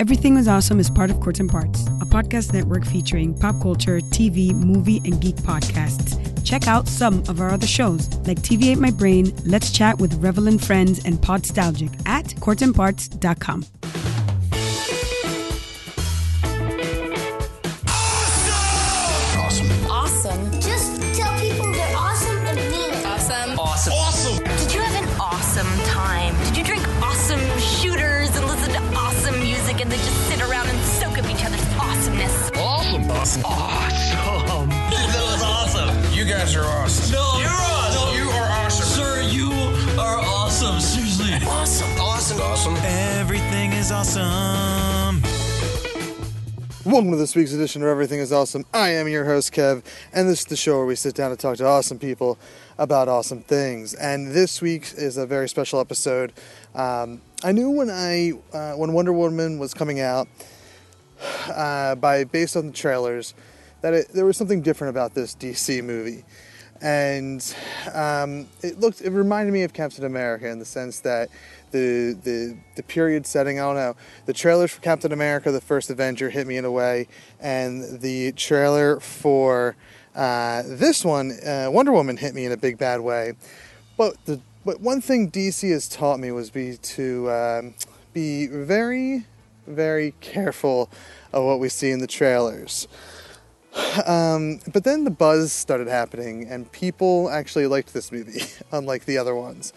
Everything Was Awesome is part of Courts and Parts, a podcast network featuring pop culture, TV, movie, and geek podcasts. Check out some of our other shows like TV Ate My Brain, Let's Chat with Revelin Friends, and Podstalgic at courtsandparts.com. is awesome. Welcome to this week's edition of Everything is Awesome. I am your host, Kev, and this is the show where we sit down and talk to awesome people about awesome things. And this week is a very special episode. Um, I knew when I uh, when Wonder Woman was coming out, uh, by based on the trailers, that it, there was something different about this DC movie, and um, it looked it reminded me of Captain America in the sense that the the the period setting. I don't know. The trailers for Captain America: The First Avenger hit me in a way, and the trailer for uh, this one, uh, Wonder Woman, hit me in a big bad way. But the but one thing DC has taught me was be to um, be very very careful of what we see in the trailers. Um, but then the buzz started happening, and people actually liked this movie, unlike the other ones.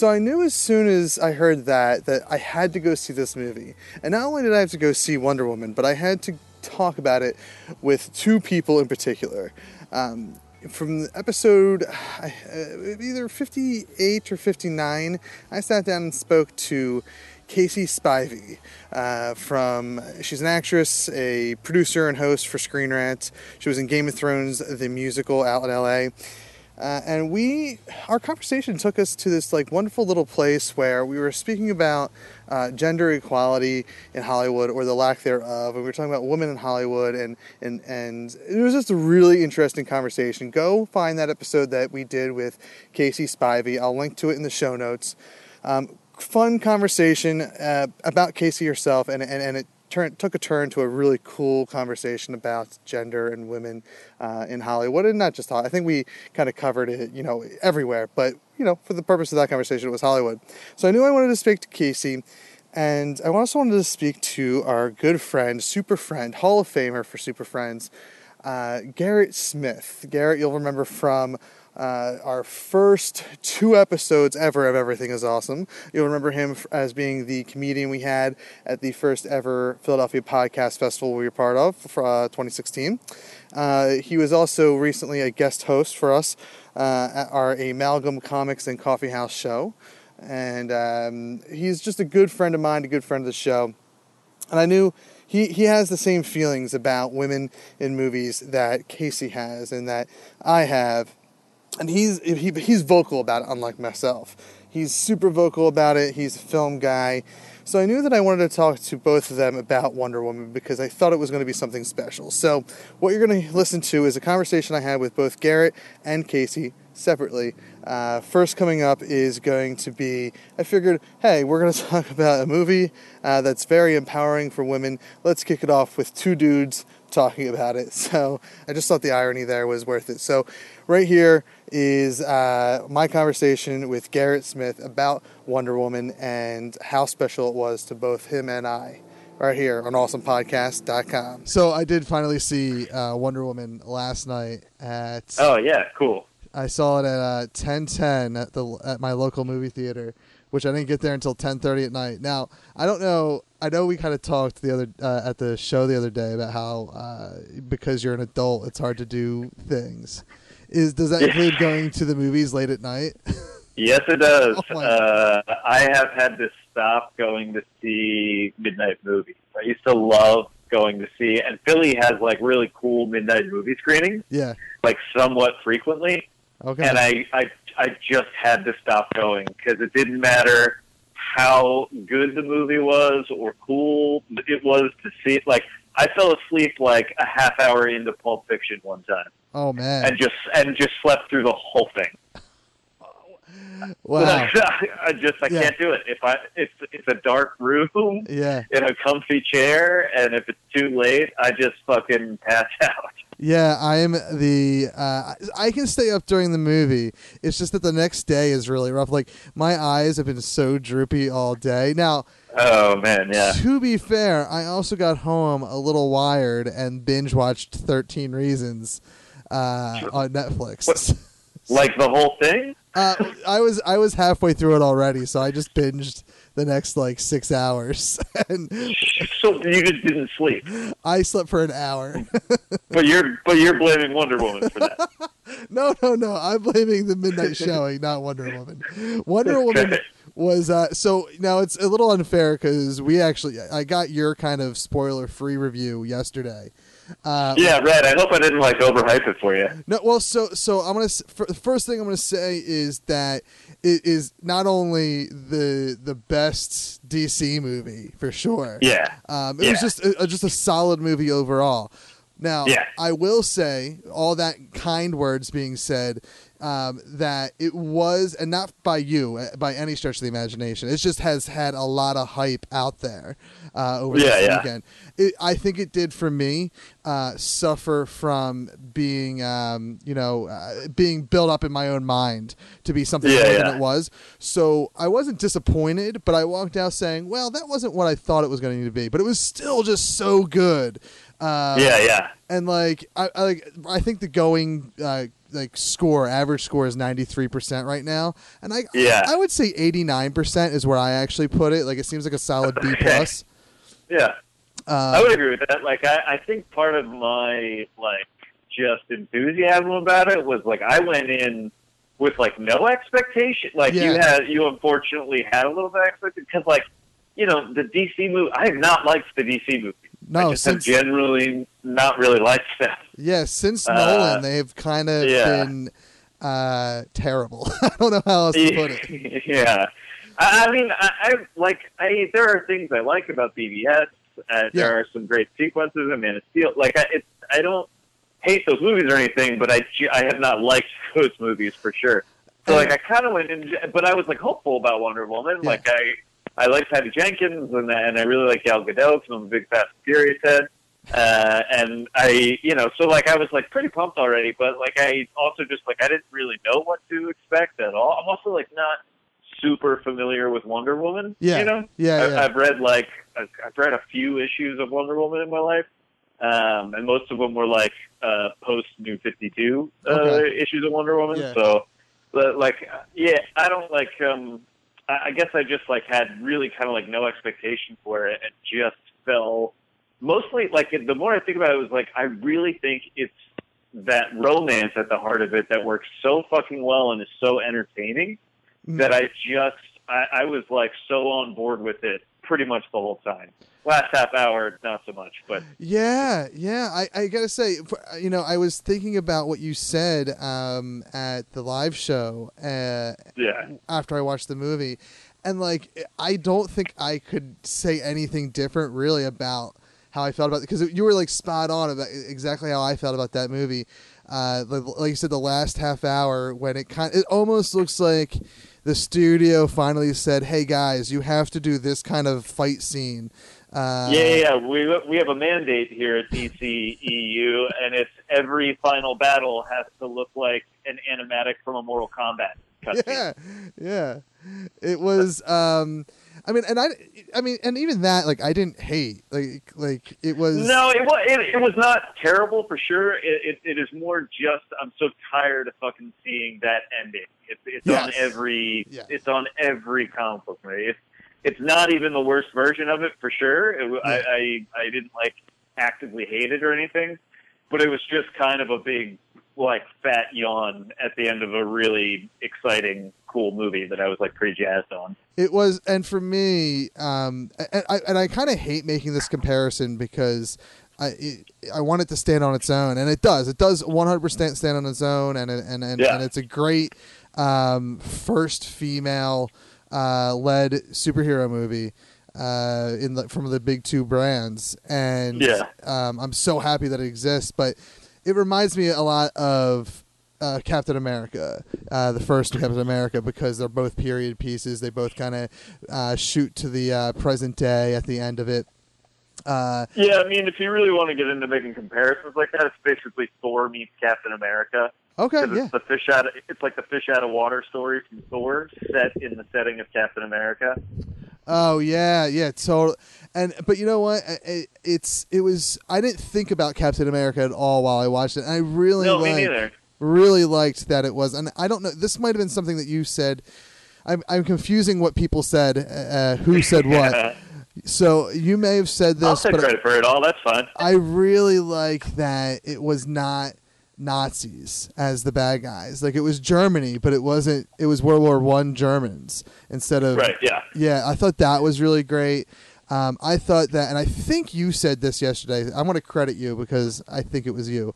So I knew as soon as I heard that that I had to go see this movie. And not only did I have to go see Wonder Woman, but I had to talk about it with two people in particular. Um, from episode uh, either 58 or 59, I sat down and spoke to Casey Spivey uh, from she's an actress, a producer and host for Screen Rant. She was in Game of Thrones, the musical out in LA. Uh, and we, our conversation took us to this like wonderful little place where we were speaking about uh, gender equality in Hollywood or the lack thereof, and we were talking about women in Hollywood, and and and it was just a really interesting conversation. Go find that episode that we did with Casey Spivey. I'll link to it in the show notes. Um, fun conversation uh, about Casey herself, and and, and it turn, took a turn to a really cool conversation about gender and women uh, in Hollywood, and not just Hollywood. I think we kind of covered it, you know, everywhere. But you know, for the purpose of that conversation, it was Hollywood. So I knew I wanted to speak to Casey, and I also wanted to speak to our good friend, super friend, Hall of Famer for Super Friends, uh, Garrett Smith. Garrett, you'll remember from. Uh, our first two episodes ever of Everything is Awesome. You'll remember him as being the comedian we had at the first ever Philadelphia Podcast Festival we were part of for uh, 2016. Uh, he was also recently a guest host for us uh, at our Amalgam Comics and Coffee House show. And um, he's just a good friend of mine, a good friend of the show. And I knew he, he has the same feelings about women in movies that Casey has and that I have and he's he, he's vocal about it unlike myself. He's super vocal about it. He's a film guy. So i knew that i wanted to talk to both of them about wonder woman because i thought it was going to be something special. So what you're going to listen to is a conversation i had with both garrett and casey separately. Uh, first coming up is going to be i figured hey we're going to talk about a movie uh, that's very empowering for women. Let's kick it off with two dudes talking about it so i just thought the irony there was worth it so right here is uh, my conversation with Garrett Smith about Wonder Woman and how special it was to both him and I. Right here on awesomepodcast.com. So I did finally see uh, Wonder Woman last night at. Oh yeah, cool. I saw it at uh, 10:10 at the at my local movie theater, which I didn't get there until 10:30 at night. Now I don't know. I know we kind of talked the other uh, at the show the other day about how uh, because you're an adult, it's hard to do things. Is does that include going to the movies late at night? Yes, it does. Oh, uh, I have had to stop going to see midnight movies. I used to love going to see, and Philly has like really cool midnight movie screenings, yeah. like somewhat frequently. Okay. And I, I, I just had to stop going because it didn't matter how good the movie was or cool it was to see it. Like I fell asleep like a half hour into Pulp Fiction one time, oh man. and just and just slept through the whole thing. Wow. I just I Yeah. can't do it. If I it's it's a dark room Yeah. in a comfy chair, and if it's too late, I just fucking pass out. Yeah, I'm the. Uh, I can stay up during the movie. It's just that the next day is really rough. Like my eyes have been so droopy all day. Now, Oh man, yeah. to be fair, I also got home a little wired and binge watched Thirteen Reasons uh, on Netflix. Like the whole thing. Uh, I was I was halfway through it already, so I just binged the next like six hours, and So you just didn't sleep, I slept for an hour. but you're but you're blaming Wonder Woman for that. No, no, no. I'm blaming the midnight showing, not Wonder Woman. Wonder Woman was uh, so now it's a little unfair because we actually I got your kind of spoiler free review yesterday. Uh, Yeah, Red. I hope I didn't like overhype it for you. no, well, so so I'm gonna the first thing I'm gonna say is that it is not only the the best DC movie for sure. Yeah. Um, it was just a, just a solid movie overall. Now, Yeah. I will say, all that kind words being said, um, that it was, and not by you, uh, by any stretch of the imagination. It just has had a lot of hype out there uh, over Yeah, this yeah. weekend. It, I think it did for me uh, suffer from being, um, you know, uh, being built up in my own mind to be something Yeah, more than it was. So I wasn't disappointed, but I walked out saying, "Well, that wasn't what I thought it was going to need to be." But it was still just so good. Um, yeah, yeah. and like I, I like I think the going uh, like score average score is ninety three percent right now, and I Yeah. I would say eighty nine percent is where I actually put it. Like it seems like a solid B plus. Yeah. Uh, I would agree with that. Like, I, I think part of my like just enthusiasm about it was like I went in with like no expectation. Like you had, you unfortunately had a little bit of expectation because like you know the DC movie. I have not liked the DC movie. no, I just since have generally not really liked them. yeah, since Uh, Nolan, they've kind of yeah. been uh, terrible. I don't know how else to put it. yeah. I, I mean, I, I like. I there are things I like about BVS. Uh, Yeah. There are some great sequences in Man of Steel. Like, I, it's I don't hate those movies or anything, but I I have not liked those movies for sure. So like, I kind of went in, but I was like hopeful about Wonder Woman. Yeah. Like, I I like Patty Jenkins and and I really like Gal Gadot because I'm a big Fast and Furious head. Uh, and I, you know, so like I was like pretty pumped already, but like I also just like I didn't really know what to expect at all. I'm also like not super familiar with Wonder Woman. Yeah. you know, Yeah, I, yeah. I've read like I've, I've read a few issues of Wonder Woman in my life, um, and most of them were like uh, post New Fifty Two uh, Okay. issues of Wonder Woman. Yeah. So, but, like, yeah, I don't like. um I I guess I just like had really kind of like no expectation for it, and just fell mostly like the more I think about it, it was like I really think it's that romance at the heart of it that works so fucking well and is so entertaining Mm. that I just I, I was like so on board with it pretty much the whole time. Last half hour, not so much, but Yeah, yeah. I, I gotta say, you know, I was thinking about what you said um, at the live show uh, yeah, after I watched the movie, and like, I don't think I could say anything different really about how I felt about it because you were like spot on about exactly how I felt about that movie. Uh, like, like you said, the last half hour when it kind, it almost looks like the studio finally said, "Hey guys, you have to do this kind of fight scene." Uh, yeah, yeah, yeah. We we have a mandate here at DCEU, and it's every final battle has to look like an animatic from a Mortal Kombat cutscene. yeah yeah it was um i mean and i i mean and even that like i didn't hate like like it was No, it was it, it was not terrible for sure. It, it it is more just I'm so tired of fucking seeing that ending. It's it's on every Yes. it's on every comic book movie. It's it's not even the worst version of it for sure. It, Yeah. I, I I didn't like actively hate it or anything, but it was just kind of a big like fat yawn at the end of a really exciting cool movie that I was like pretty jazzed on. it was and for me um and i and i kind of hate making this comparison because I it, I want it to stand on its own, and it does. It does 100% stand on its own, and and and, Yeah. and it's a great um, first female uh, led superhero movie uh, in the, from the big two brands, and Yeah. um, I'm so happy that it exists. But it reminds me a lot of uh, Captain America, uh, the first Captain America, because they're both period pieces. They both kind of uh, shoot to the uh, present day at the end of it. Uh, Yeah, I mean, if you really want to get into making comparisons like that, it's basically Thor meets Captain America. okay, yeah, it's the fish out. Of, it's like the fish out of water story from Thor, set in the setting of Captain America. Oh yeah, yeah, totally. And but you know what? I- I- It's it was. I didn't think about Captain America at all while I watched it. And I really No, me liked, neither. really liked that it was. And I don't know. This might have been something that you said. I'm I'm confusing what people said. Uh, who said what? So you may have said this. I'll take credit for it all. That's fine. I really like that it was not Nazis as the bad guys. Like it was Germany, but it wasn't. It was World War One Germans instead of Right? Yeah. yeah, I thought that was really great. Um, I thought that, and I think you said this yesterday. I want to credit you because I think it was you,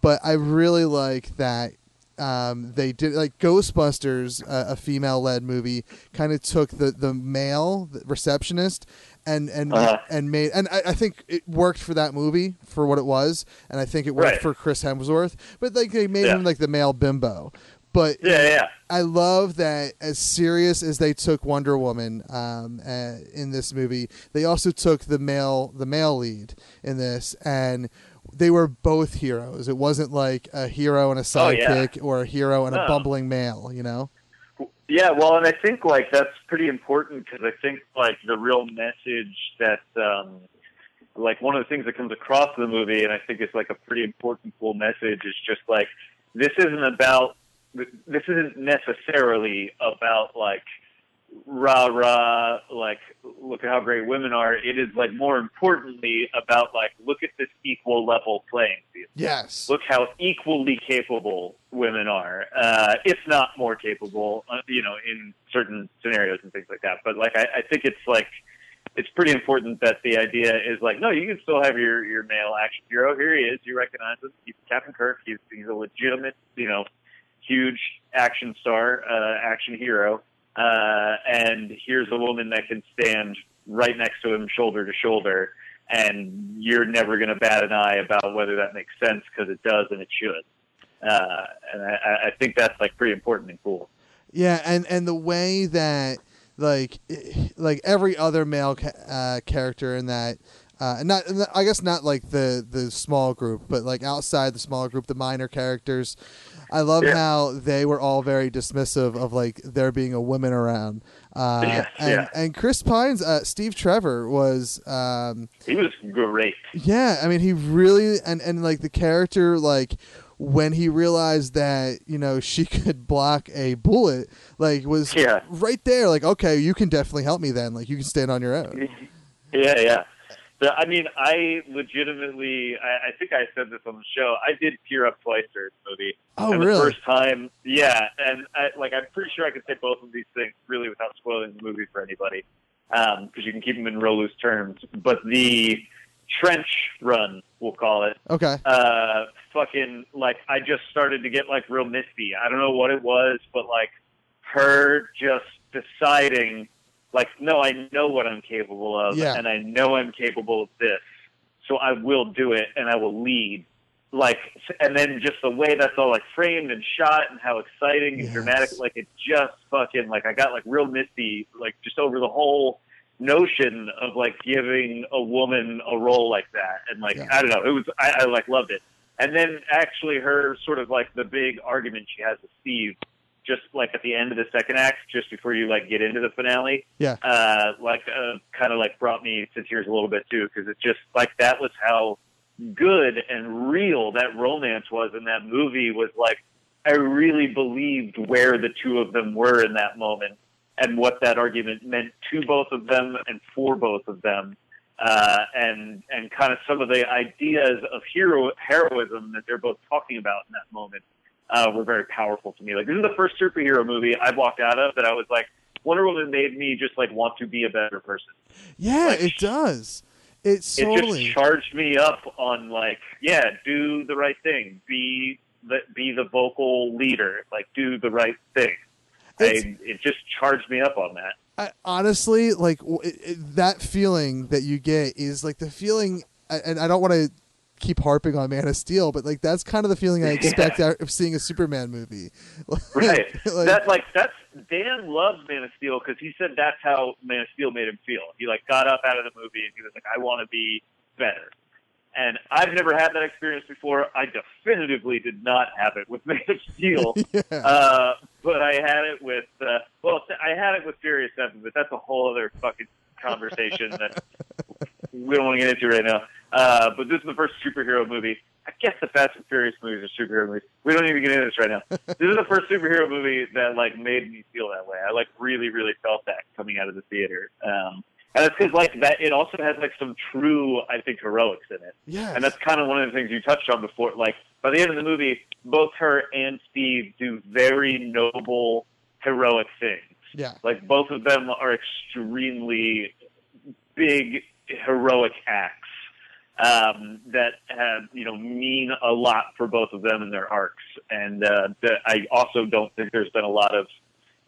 but I really like that um, they did like Ghostbusters, uh, a female-led movie, kind of took the the male the receptionist and and Uh-huh. and made and I, I think it worked for that movie for what it was, and I think it worked Right. for Chris Hemsworth. But like they made Yeah. him like the male bimbo. But Yeah, yeah. I love that as serious as they took Wonder Woman um, uh, in this movie, they also took the male the male lead in this, and they were both heroes. It wasn't like a hero and a Oh, yeah. sidekick or a hero and a No. bumbling male. You know? Yeah, well, and I think like that's pretty important because I think like the real message that um, like one of the things that comes across the movie, and I think it's like a pretty important cool message, is just like this isn't about this isn't necessarily about like rah rah like look at how great women are. It is like more importantly about like look at this equal level playing field Yes. look how equally capable women are, uh, if not more capable, uh, you know, in certain scenarios and things like that. But like, I, I think it's like, it's pretty important that the idea is like, no, you can still have your, your male action hero. Here he is. You recognize him. He's Captain Kirk. He's, he's a legitimate, you know, huge action star, uh, action hero. Uh, and here's a woman that can stand right next to him, shoulder to shoulder and you're never going to bat an eye about whether that makes sense because it does and it should. Uh, and I, I think that's like pretty important and cool. Yeah, and and the way that like eh, like every other male ca- uh, character in that. Uh, and not, and I guess not like the the small group, but like outside the small group, the minor characters. I love Yeah. how they were all very dismissive of like there being a woman around. Uh, Yes, and, yeah. and Chris Pine's, uh, Steve Trevor was um, He was great. yeah, I mean, he really and and like the character, like when he realized that you know she could block a bullet, like was Yeah. right there. Like, okay, you can definitely help me then. Like, you can stand on your own. Yeah, yeah. I mean, I legitimately, I, I think I said this on the show. I did tear up twice during this movie. Oh, and really? The first time, yeah, and I, like I'm pretty sure I could say both of these things really without spoiling the movie for anybody, because you can keep them in real loose terms. But the trench run, we'll call it, Okay. uh, fucking like I just started to get like real misty. I don't know what it was, but like her just deciding, like, no, I know what I'm capable of, Yeah. and I know I'm capable of this, so I will do it, and I will lead. Like, and then just the way that's all like framed and shot, and how exciting and Yes. dramatic. Like, it just fucking like I got like real misty, like just over the whole notion of like giving a woman a role like that and like Yeah. i don't know it was I, I like loved it and then actually her sort of like the big argument she has with steve just like at the end of the second act just before you like get into the finale Yeah. uh like uh, kind of like brought me to tears a little bit too because it just like that was how good and real that romance was in that movie was like i really believed where the two of them were in that moment and what that argument meant to both of them and for both of them, uh, and and kind of some of the ideas of hero heroism that they're both talking about in that moment uh, were very powerful to me. Like this is the first superhero movie I've walked out of that I was like, Wonder Woman made me just like want to be a better person. Yeah, like- it does. It's It totally. just charged me up on like, yeah, do the right thing, be the be the vocal leader, like do the right thing. I, it just charged me up on that. I, honestly, like w- it, it, that feeling that you get is like the feeling, and I don't want to keep harping on Man of Steel, but like that's kind of the feeling I expect out of seeing a Superman movie. Right. Like- that like that's Dan loves Man of Steel because he said that's how Man of Steel made him feel. He like got up out of the movie and he was like, I want to be better. And I've never had that experience before. I definitively did not have it with Man of Steel. yeah. Uh, but I had it with, uh, well, I had it with Furious 7, but that's a whole other fucking conversation that we don't want to get into right now. Uh, but this is the first superhero movie. I guess the Fast and Furious movies are superhero movies. We don't even get into this right now. this is the first superhero movie that like made me feel that way. I like really, really felt that coming out of the theater. Um, and it's because like that, it also has like some true, I think, heroics in it. Yeah. And that's kind of one of the things you touched on before. Like by the end of the movie, both her and Steve do very noble, heroic things. yeah. Like both of them are extremely big, heroic acts um, that have you know mean a lot for both of them in their arcs. And uh, that I also don't think there's been a lot of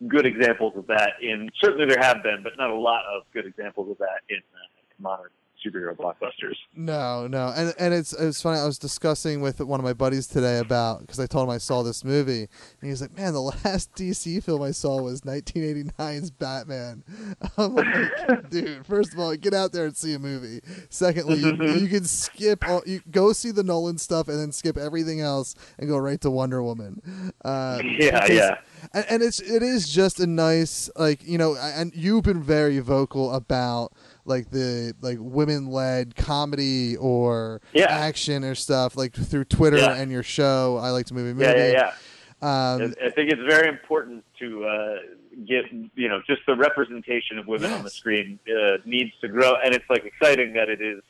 good examples of that in. Certainly there have been, but not a lot of good examples of that in uh, in modern superhero blockbusters. No, no, and and it's it's funny. I was discussing with one of my buddies today about because I told him I saw this movie, and he was like, "Man, the last DC film I saw was 1989's Batman." I'm like, "Dude, first of all, get out there and see a movie. Secondly, you, you can skip all, you go see the Nolan stuff and then skip everything else and go right to Wonder Woman." Uh, Yeah, because- yeah. and, and it's it is just a nice like you know and you've been very vocal about like the like women led comedy or Yeah. action or stuff like through Twitter Yeah. and your show I like to movie movie Yeah, yeah, yeah. Um, I think it's very important to uh, get you know just the representation of women on the screen uh, needs to grow, and it's like exciting that it is.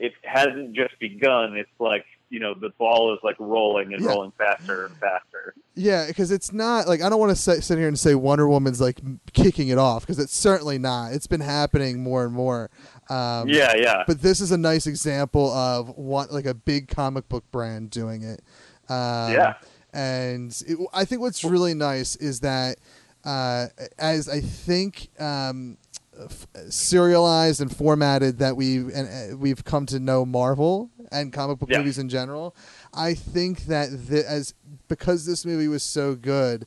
It hasn't just begun. It's like you know the ball is like rolling and Yeah. rolling faster and faster. yeah because it's not like I don't want to sit, sit here and say Wonder Woman's like kicking it off because it's certainly not it's been happening more and more um, yeah, yeah, but this is a nice example of what like a big comic book brand doing it. Um, Yeah. and it, I think what's really nice is that uh, as I think um, f- serialized and formatted that we and uh, we've come to know Marvel and comic book Yeah. movies in general, I think that as because this movie was so good.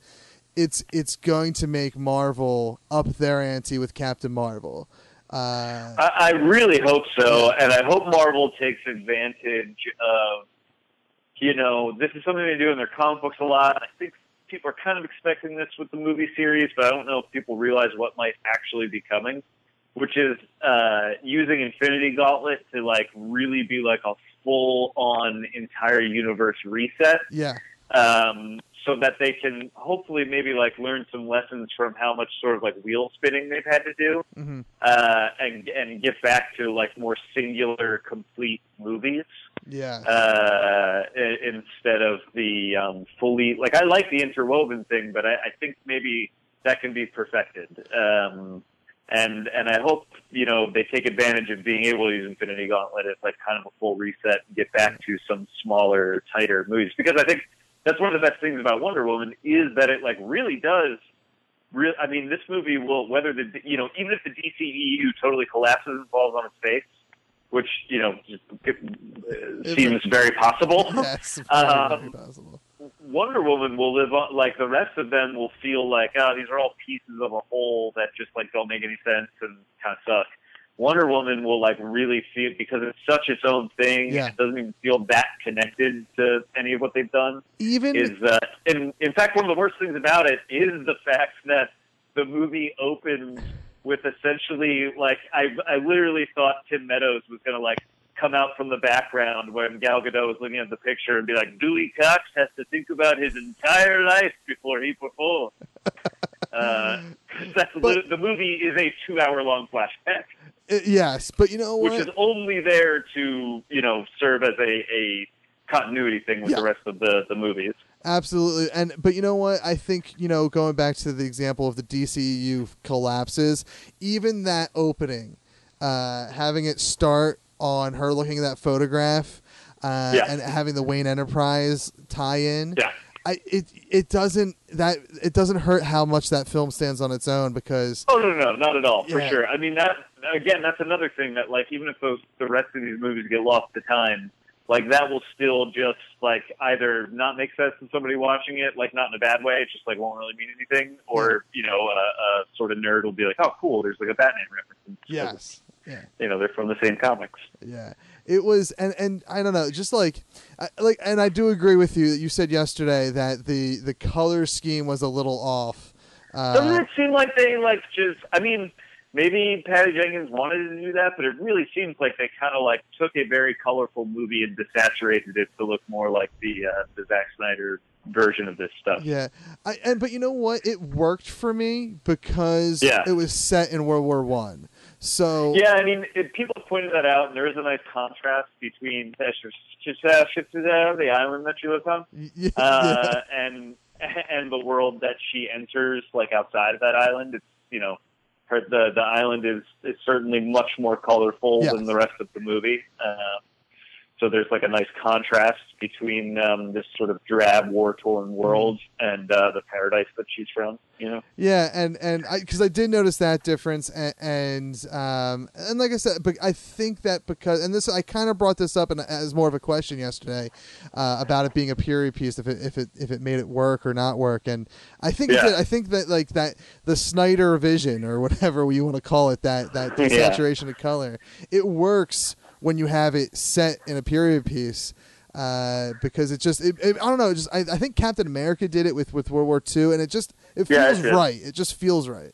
It's it's going to make Marvel up their ante with Captain Marvel. Uh, I, I really hope so, and I hope Marvel takes advantage of. You know, this is something they do in their comic books a lot. I think people are kind of expecting this with the movie series, but I don't know if people realize what might actually be coming, which is uh, using Infinity Gauntlet to like really be like a full on entire universe reset. Yeah, um, so that they can hopefully maybe like learn some lessons from how much sort of like wheel spinning they've had to do, hmm uh, and and get back to like more singular, complete movies yeah. uh, instead of the um, fully like I like the interwoven thing, but I, I think maybe that can be perfected. Um, and and I hope you know they take advantage of being able to use Infinity Gauntlet as like kind of a full reset and get back to some smaller, tighter movies. Because I think that's one of the best things about Wonder Woman is that it like really does. Real, I mean, this movie will whether the you know even if the DCEU totally collapses and falls on its face, which you know it, uh, seems very possible. yes, very, Um, very possible. Wonder Woman will live on like the rest of them will feel like oh these are all pieces of a whole that just like don't make any sense and kind of suck. Wonder Woman will like really feel because it's such its own thing. Yeah. It doesn't even feel that connected to any of what they've done. Even Is uh, in in fact one of the worst things about it is the fact that the movie opens with essentially like I I literally thought Tim Meadows was gonna like come out from the background when Gal Gadot was looking at the picture and be like, Dewey Cox has to think about his entire life before he performs. Uh, that's But- the movie is a two-hour-long flashback, uh, yes, but you know which what? is only there to you know serve as a, a continuity thing with Yeah. the rest of the the movies. Absolutely, and but you know what? I think you know going back to the example of the DCU collapses, even that opening, uh, having it start on her looking at that photograph, uh, Yeah. and having the Wayne Enterprise tie in. Yeah. I it it doesn't that it doesn't hurt how much that film stands on its own because Oh no, no, no, not at all, for Yeah. sure. I mean that again, that's another thing that like even if those the rest of these movies get lost to time, like that will still just like either not make sense to somebody watching it, like not in a bad way, it just like won't really mean anything, or you know, a, a sort of nerd will be like, oh, cool, there's like a Batman reference. And Yes. Yeah. you know, they're from the same comics. Yeah, it was, and and I don't know, just like, I, like, and I do agree with you that you said yesterday that the the color scheme was a little off. Uh, Doesn't it seem like they like just? I mean, maybe Patty Jenkins wanted to do that, but it really seems like they kind of like took a very colorful movie and desaturated it to look more like the uh, the Zack Snyder version of this stuff. yeah, I and but you know what? It worked for me because Yeah. it was set in World War One. So Yeah, I mean, it, people pointed that out, and there is a nice contrast between the island that she lives on, yeah, uh, and and the world that she enters, like outside of that island. It's you know, her, the the island is is certainly much more colorful Yes. than the rest of the movie. Uh, so there's like a nice contrast between um, this sort of drab, war-torn world and uh, the paradise that she's from. You know. Yeah, and and I because I did notice that difference, and, and um and like I said, but I think that because and this I kind of brought this up and as more of a question yesterday uh, about it being a period piece, if it if it if it made it work or not work, and I think Yeah. I think that like that the Snyder vision or whatever you want to call it, that that Yeah. saturation of color, it works when you have it set in a period piece uh, because it just it, it, I don't know, just I, I think Captain America did it with with World War II, and it just it Yeah, feels did. right. It just feels right.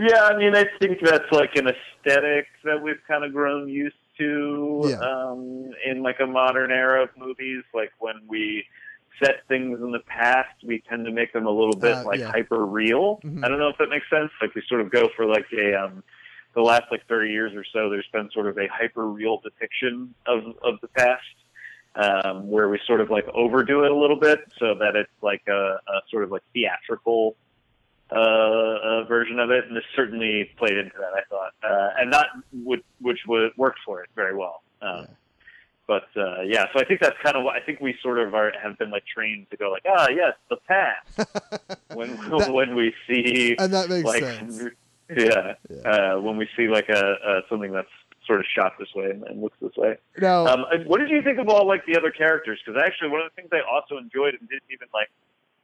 Yeah, I mean, I think that's like an aesthetic that we've kind of grown used to Yeah. um, in like a modern era of movies. Like when we set things in the past, we tend to make them a little bit Uh, like yeah. hyper real. Mhm. I don't know if that makes sense. Like we sort of go for like a um, the last like 30 years or so. There's been sort of a hyper real depiction of of the past. Um, where we sort of like overdo it a little bit so that it's like a, a sort of like theatrical uh, uh, version of it, and this certainly played into that. I thought, uh, and not would, which would worked for it very well. Um, But uh, yeah, so I think that's kind of what I think we sort of are have been like trained to go like, ah, yes, the past. when That- when we see And that makes like, sense. Yeah, Uh, when we see like a, a something that's sort of shot this way and, and looks this way. Now, Um, what did you think of all like the other characters? Because actually, one of the things I also enjoyed and didn't even like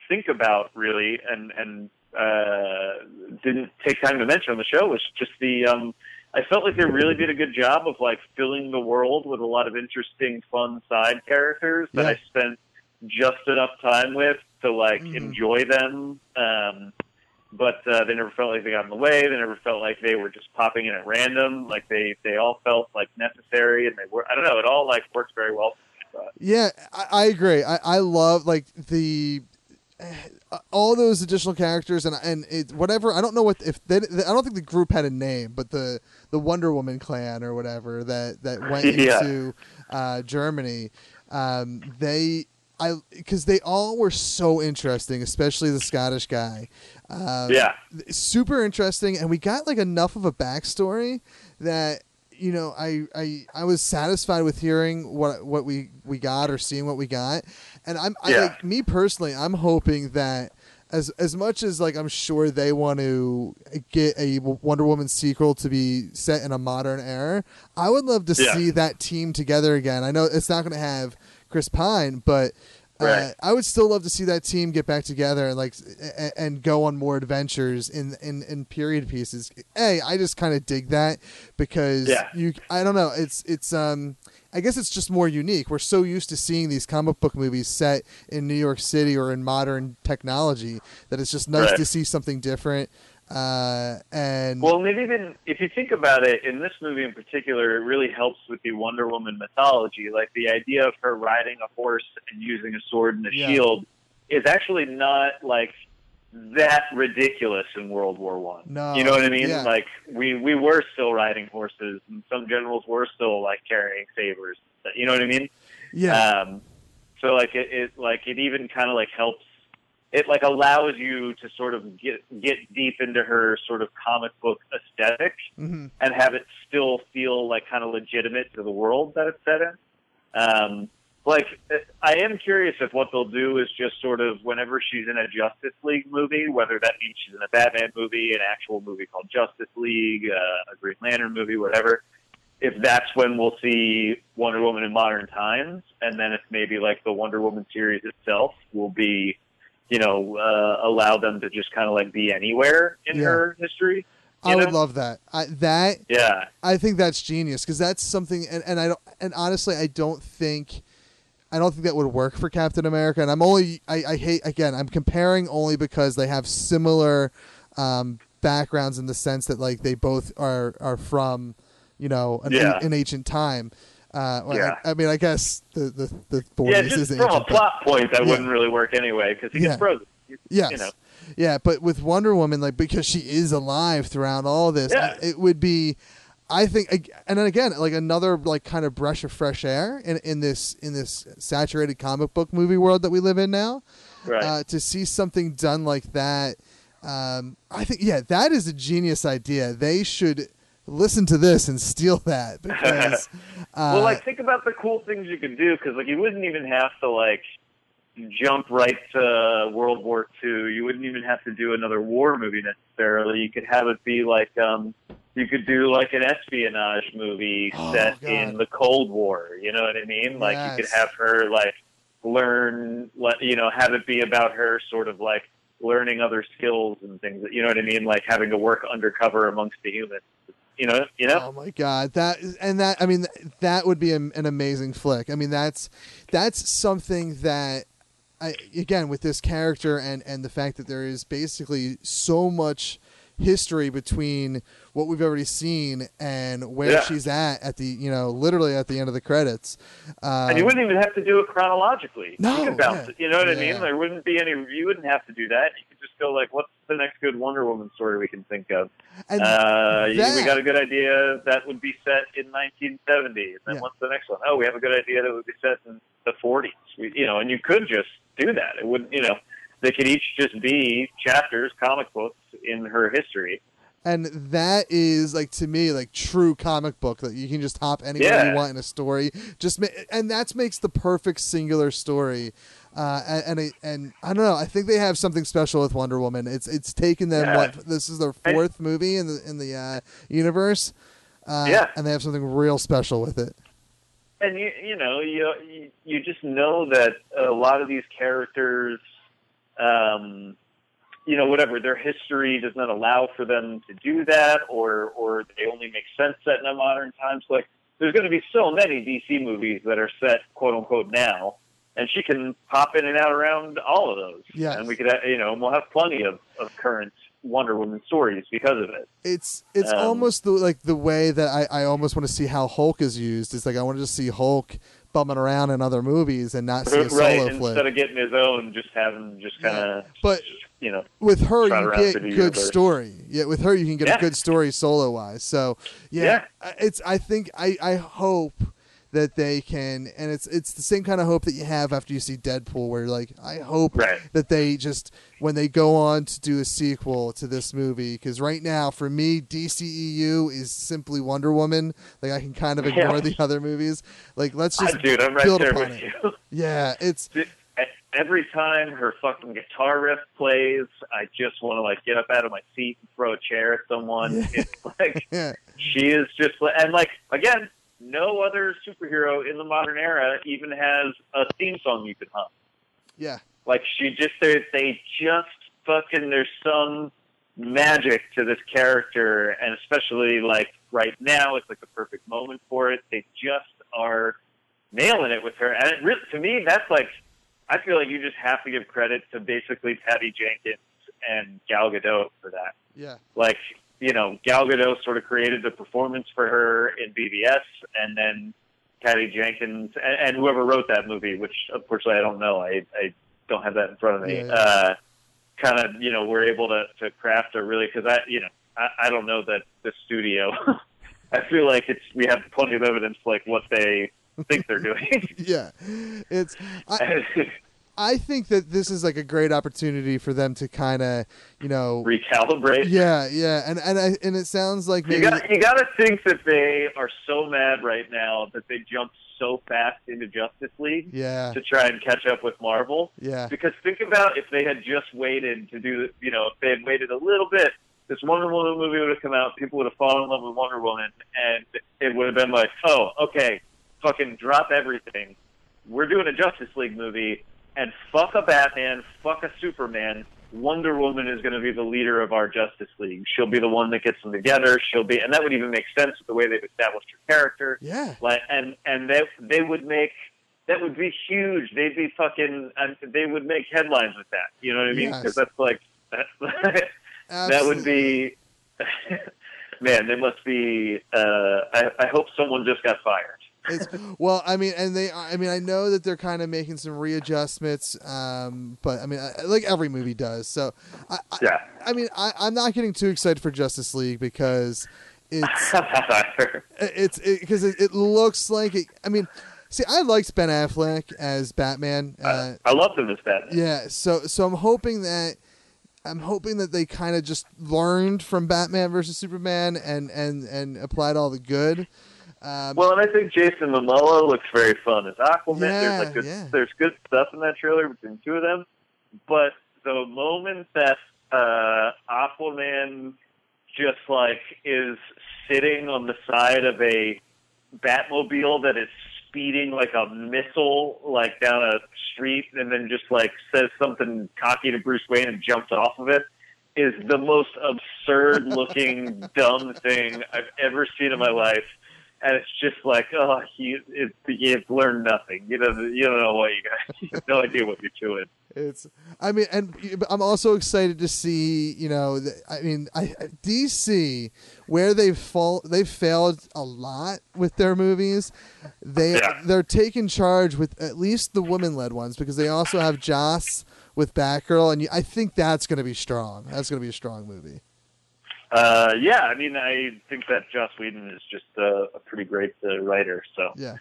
think about really, and and uh, didn't take time to mention on the show was just the. Um, I felt like they really did a good job of like filling the world with a lot of interesting, fun side characters that Yeah. I spent just enough time with to like Mhm. enjoy them. Um, but uh, they never felt like they got in the way. They never felt like they were just popping in at random. Like they they all felt like necessary, and they were. I don't know. It all like worked very well. for me, I thought. yeah, I, I agree. I, I love like the uh, all those additional characters and and it, whatever. I don't know what if they, I don't think the group had a name, but the the Wonder Woman clan or whatever that that went Yeah. into uh, Germany. Um, they. I because they all were so interesting, especially the Scottish guy. Um, Yeah. super interesting, and we got like enough of a backstory that you know I I, I was satisfied with hearing what what we we got or seeing what we got, and I'm I, Yeah. like me personally, I'm hoping that. As, as much as like I'm sure they want to get a Wonder Woman sequel to be set in a modern era, I would love to Yeah. see that team together again. I know it's not going to have Chris Pine, but uh, I would still love to see that team get back together and like and, and go on more adventures in in, in period pieces. Hey, I just kind of dig that because Yeah. you I don't know, it's it's um I guess it's just more unique. We're so used to seeing these comic book movies set in New York City or in modern technology that it's just nice Right. to see something different. Uh, and Well, and even if you think about it, in this movie in particular, it really helps with the Wonder Woman mythology. Like the idea of her riding a horse and using a sword and a Yeah. shield is actually not like that ridiculous in World War One. No, you know what I mean? yeah. Like we we were still riding horses, and some generals were still like carrying sabers. You know what I mean? yeah, Um, so like it, it like it even kind of like helps. It like allows you to sort of get get deep into her sort of comic book aesthetic hmm and have it still feel like kind of legitimate to the world that it's set in. Um, like I am curious if what they'll do is just sort of whenever she's in a Justice League movie, whether that means she's in a Batman movie, an actual movie called Justice League, uh, a Green Lantern movie, whatever. if that's when we'll see Wonder Woman in modern times, and then if maybe like the Wonder Woman series itself will be, you know, uh, allow them to just kind of like be anywhere in Yeah. her history. I you would know? love that. I, that Yeah, I think that's genius because that's something, and, and I don't, and honestly, I don't think, I don't think that would work for Captain America. And I'm only, I, I hate again, I'm comparing only because they have similar um, backgrounds in the sense that like they both are are from, you know, an, Yeah. an ancient time. Uh, well, Yeah. I, I mean, I guess the the the 40s yeah. is Just from a plot point, that Yeah. wouldn't really work anyway because he Yeah. gets frozen. Yes. You know. Yeah, but with Wonder Woman, like because she is alive throughout all this, Yeah. it would be, I think, and then again, like another like kind of brush of fresh air in in this in this saturated comic book movie world that we live in now. Right. Uh, to see something done like that, um, I think, yeah, that is a genius idea. They should listen to this and steal that because, uh, well, like think about the cool things you could do because like you wouldn't even have to like jump right to World War II. You wouldn't even have to do another war movie necessarily. You could have it be like um, you could do like an espionage movie Oh, set God. in the Cold War. You know what I mean? Like you could have her like learn, let you know, have it be about her sort of like learning other skills and things. You know what I mean? Like having to work undercover amongst the humans. You know, you know. Oh my god, that and that I mean that would be an, an amazing flick. I mean that's that's something that I again with this character and and the fact that there is basically so much history between what we've already seen and where Yeah. she's at at the you know literally at the end of the credits. Um, And you wouldn't even have to do it chronologically. No, you could bounce yeah. it. You know what I mean? There wouldn't be any. You wouldn't have to do that. You could just go like, "What's the next good Wonder Woman story we can think of?" and Uh, that- we got a good idea that would be set in 1970. And then Yeah. what's the next one? Oh, we have a good idea that would be set in the 40s. We, you know, and you could just do that. It wouldn't. You know, they could each just be chapters, comic books in her history. and that is like to me like true comic book that you can just hop anywhere Yeah. you want in a story just ma- and that makes the perfect singular story uh, and and, I- and I don't know I think they have something special with Wonder Woman it's it's taken them Yeah. what this is their I- fourth movie in the in the uh, universe uh, Yeah. and they have something real special with it and you you know you you- you just know that a lot of these characters um you know whatever their history does not allow for them to do that or or they only make sense set in a modern times like there's going to be so many DC movies that are set quote unquote now and she can pop in and out around all of those. Yeah, and we could ha- you know and we'll have plenty of of current Wonder Woman stories because of it. It's it's Um, almost the, like the way that I, I almost want to see how Hulk is used. It's like I want to just see Hulk bumming around in other movies and not see a solo right flick. instead of getting his own just having just kind of but you know with her you get good universe. story. Yeah with her you can get Yeah. a good story solo wise so yeah, Yeah. It's i think i i hope that they can and it's it's the same kind of hope that you have after you see deadpool where like i hope Right. that they just when they go on to do a sequel to this movie because right now for me dceu is simply wonder woman like i can kind of ignore Yeah. the other movies like let's just dude, I'm right build there upon with it. you. yeah it's Dude, Every time her fucking guitar riff plays, I just want to like get up out of my seat and throw a chair at someone. Yeah. It's like yeah she is just and like again, no other superhero in the modern era even has a theme song you could hum. yeah Like she just they they just fucking there's some magic to this character, and especially like right now, it's like the perfect moment for it. They just are nailing it with her, and it really, to me, that's like I feel like you just have to give credit to basically Patty Jenkins and Gal Gadot for that. yeah Like you know, Gal Gadot sort of created the performance for her in BVS, and then Patty Jenkins and, and whoever wrote that movie, which unfortunately I don't know, I I don't have that in front of me. Yeah, yeah. Uh, kind of, you know, were able to to craft a really because I, you know, I, I don't know that the studio. I feel like it's we have plenty of evidence like what they think they're doing. yeah it's I, I think that this is like a great opportunity for them to kind of, you know, Recalibrate. yeah, yeah, and and I and it sounds like You maybe got you got to think that they are so mad right now that they jumped so fast into Justice League yeah, to try and catch up with Marvel. yeah, Because think about if they had just waited to do, you know, if they had waited a little bit this Wonder Woman movie would have come out, people would have fallen in love with Wonder Woman, and it would have been like, oh, okay, fucking drop everything. We're doing a Justice League movie, and fuck a Batman, fuck a Superman. Wonder Woman is going to be the leader of our Justice League. She'll be the one that gets them together. She'll be, and that would even make sense with the way they've established her character. Yeah. Like, and and they they would make that would be huge. They'd be fucking. And they would make headlines with that. You know what I mean? Yes. Because that's like that, that would be. Man, they must be. Uh, I, I hope someone just got fired. It's, well, I mean, and they, I mean, I know that they're kind of making some readjustments, um, but I mean, I, like every movie does. So, I, I, Yeah. I mean, I, I'm not getting too excited for Justice League because it's it's because it, it, looks like it. I mean, see, I liked Ben Affleck as Batman. Uh, I loved him as Batman. yeah, so so I'm hoping that I'm hoping that they kind of just learned from Batman versus Superman and and and applied all the good. Um, Well, and I think Jason Momoa looks very fun as Aquaman. Yeah, there's like good, yeah. there's good stuff in that trailer between two of them, but the moment that uh, Aquaman just like is sitting on the side of a Batmobile that is speeding like a missile like down a street and then just like says something cocky to Bruce Wayne and jumps off of it is the most absurd looking dumb thing I've ever seen in my life. And it's just like, oh, you, it, you've learned nothing. You don't, you don't know what you got. You have no idea what you're doing. It's. I mean, and I'm also excited to see. You know, I mean, I, DC where they've fall, they've failed a lot with their movies. They Yeah. they're taking charge with at least the women-led ones because they also have Joss with Batgirl, and you, I think that's going to be strong. That's going to be a strong movie. Uh, yeah, I mean, I think that Joss Whedon is just uh, a pretty great uh, writer. So Yeah.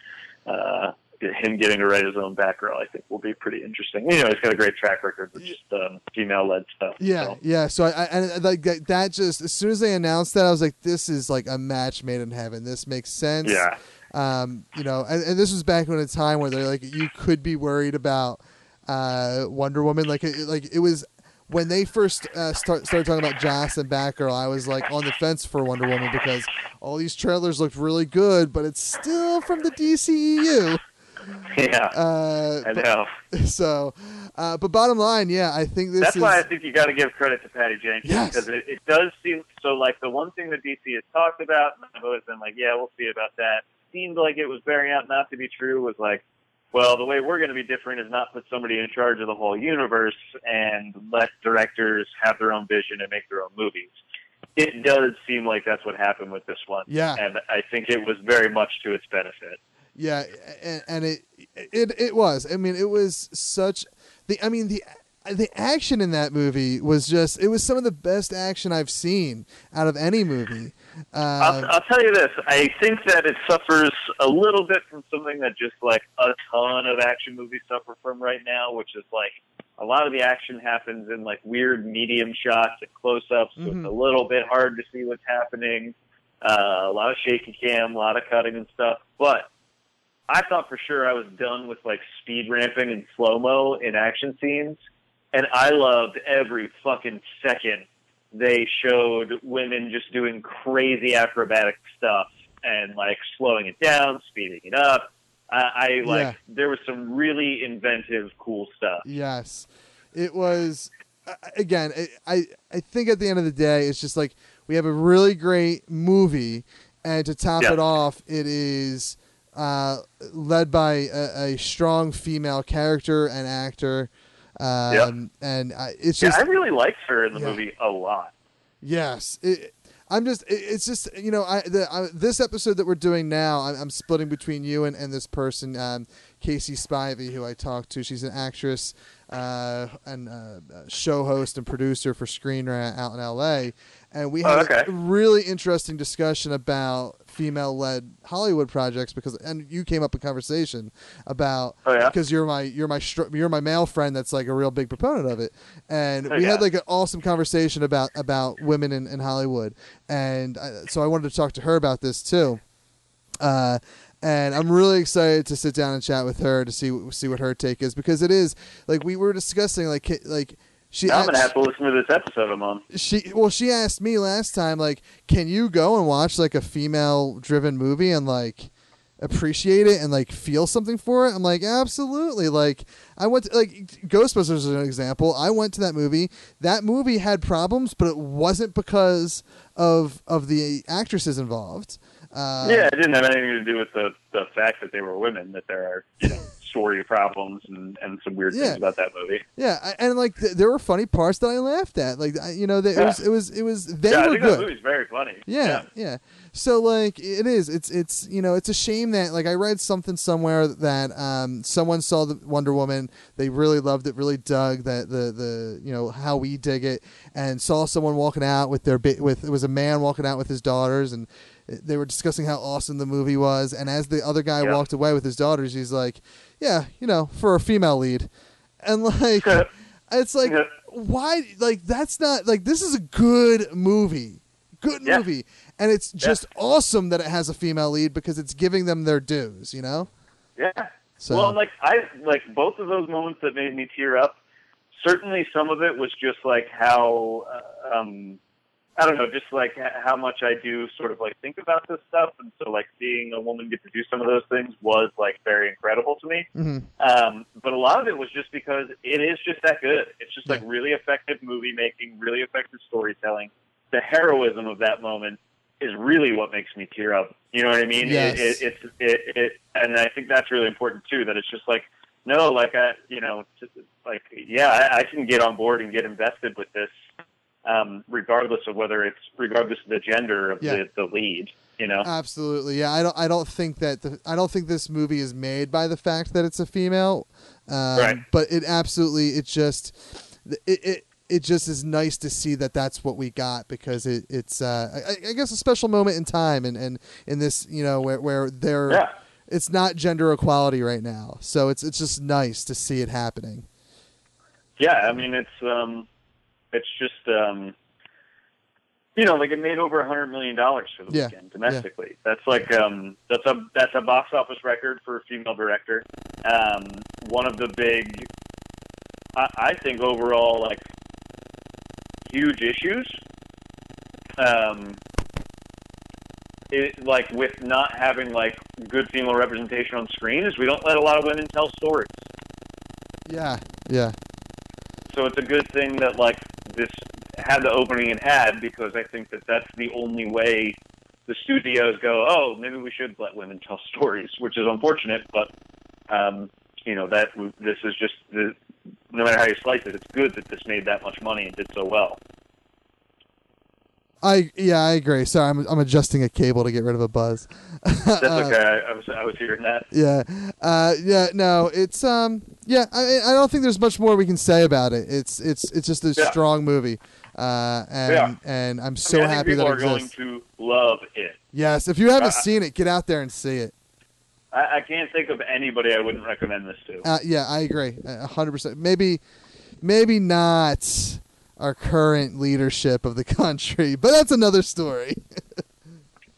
uh, him getting to write his own Batgirl, I think, will be pretty interesting. You know, he's got a great track record with just um, female-led stuff. Yeah, so. yeah. So I, I and like that, that just as soon as they announced that, I was like, this is like a match made in heaven. This makes sense. Yeah. Um, you know, and, and this was back when a time where they're like, you could be worried about uh, Wonder Woman. Like, it, like it was when they first uh, start, started talking about Joss and Batgirl. I was like on the fence for Wonder Woman because all these trailers looked really good, but it's still from the DCEU. Yeah, Uh, I but- know. so, uh, but bottom line, yeah, I think this That's is. why I think you got to give credit to Patty Jenkins Yes. because it, it does seem so. Like the one thing that DC has talked about, and I've always been like, yeah, we'll see about that. Seemed like it was bearing out not to be true. Was like, well, the way we're going to be different is not put somebody in charge of the whole universe and let directors have their own vision and make their own movies. It does seem like that's what happened with this one. Yeah. and I think it was very much to its benefit. Yeah, and, and it it it was. I mean, it was such the. I mean the. The action in that movie was just—it was some of the best action I've seen out of any movie. I'll, Uh, I'll tell you this. I think that it suffers a little bit from something that just like a ton of action movies suffer from right now, which is like a lot of the action happens in like weird medium shots and close-ups, so Mhm. it's a little bit hard to see what's happening. Uh, a lot of shaky cam, a lot of cutting and stuff. But I thought for sure I was done with like speed ramping and slow mo in action scenes, and I loved every fucking second they showed women just doing crazy acrobatic stuff and like slowing it down, speeding it up. I, I like Yeah. there was some really inventive, cool stuff. yes, it was. uh, Again, I I think at the end of the day, it's just like we have a really great movie, and to top Yeah. it off, it is uh, led by a, a strong female character and actor. Um, and I, it's Yeah, just I really liked her in the Yeah. movie a lot. Yes, it, I'm just. It, it's just you know, I, the, I this episode that we're doing now, I'm, I'm splitting between you and, and this person, um, Casey Spivey, who I talked to. She's an actress uh, and uh, show host and producer for Screen Rant out in L.A. And we Oh, had okay. a really interesting discussion about female-led Hollywood projects because, and you came up a conversation about Oh, yeah? because you're my you're my you're my male friend that's like a real big proponent of it, and Oh, we had like an awesome conversation about about women in, in Hollywood, and I, so I wanted to talk to her about this too. Uh, and I'm really excited to sit down and chat with her to see see what her take is because it is like we were discussing like like She I'm gonna have to listen to this episode I'm on. she well she asked me last time like can you go and watch like a female driven movie and like appreciate it and like feel something for it i'm like absolutely like i went to, like ghostbusters is an example i went to that movie that movie had problems but it wasn't because of of the actresses involved uh, yeah, it didn't have anything to do with the the fact that they were women. That there are you know story problems and and some weird Yeah. things about that movie. yeah and like th- there were funny parts that i laughed at like I, you know they, it was it was it was they yeah, I were think good that movie's very funny. Yeah, yeah. So like it is. It's it's you know it's a shame that like I read something somewhere that um someone saw the Wonder Woman, they really loved it, really dug that the the you know how we dig it, and saw someone walking out with their ba- with it was a man walking out with his daughters and. They were discussing how awesome the movie was, and as the other guy Yeah. walked away with his daughters, he's like, "Yeah, you know, for a female lead," and like, it's like, Yeah. why? Like, that's not like this is a good movie, good Yeah. movie, and it's just awesome that it has a female lead because it's giving them their dues, you know. Yeah. So Well, like I like both of those moments that made me tear up. Certainly, some of it was just like how uh, um, I don't know, just like how much I do sort of like think about this stuff, and so like seeing a woman get to do some of those things was like very incredible to me. mhm. Um, but a lot of it was just because it is just that good. It's just like really effective movie making, really effective storytelling. The heroism of that moment is really what makes me tear up. You know what I mean? Yes. It, it, it's it, it, and I think that's really important too. That it's just like no, like I, you know, just, like yeah, I, I can get on board and get invested with this, um, regardless of whether it's regardless of the gender of Yeah. the, the lead. You know? Absolutely, yeah. I don't. I don't think that. The, I don't think this movie is made by the fact that it's a female. Um, Right. But it absolutely. It just. It. it it just is nice to see that that's what we got because it, it's uh, I, I guess a special moment in time and, and in this you know where where they're Yeah. it's not gender equality right now so it's it's just nice to see it happening Yeah, I mean it's um, it's just um, you know, like it made over a hundred million dollars for the Yeah, weekend domestically. That's like um, that's a that's a box office record for a female director. Um, one of the big, I, I think overall like huge issues. Um, it, like with not having like good female representation on screen is we don't let a lot of women tell stories. yeah yeah So it's a good thing that like this had the opening it had because I think that that's the only way the studios go. Oh, maybe we should let women tell stories, which is unfortunate, but um, you know that this is just the no matter how you slice it, it's good that this made that much money and did so well. I yeah I agree sorry I'm I'm adjusting a cable to get rid of a buzz That's okay. I, I was I was hearing that. yeah uh yeah no it's um yeah I I don't think there's much more we can say about it it's it's it's just a Yeah. strong movie uh and Yeah. and I'm I so mean, I think happy people that are it going exists to love it. yes if you haven't Uh, seen it get out there and see it I, I can't think of anybody I wouldn't recommend this to. uh, yeah I agree a hundred percent maybe maybe not our current leadership of the country but that's another story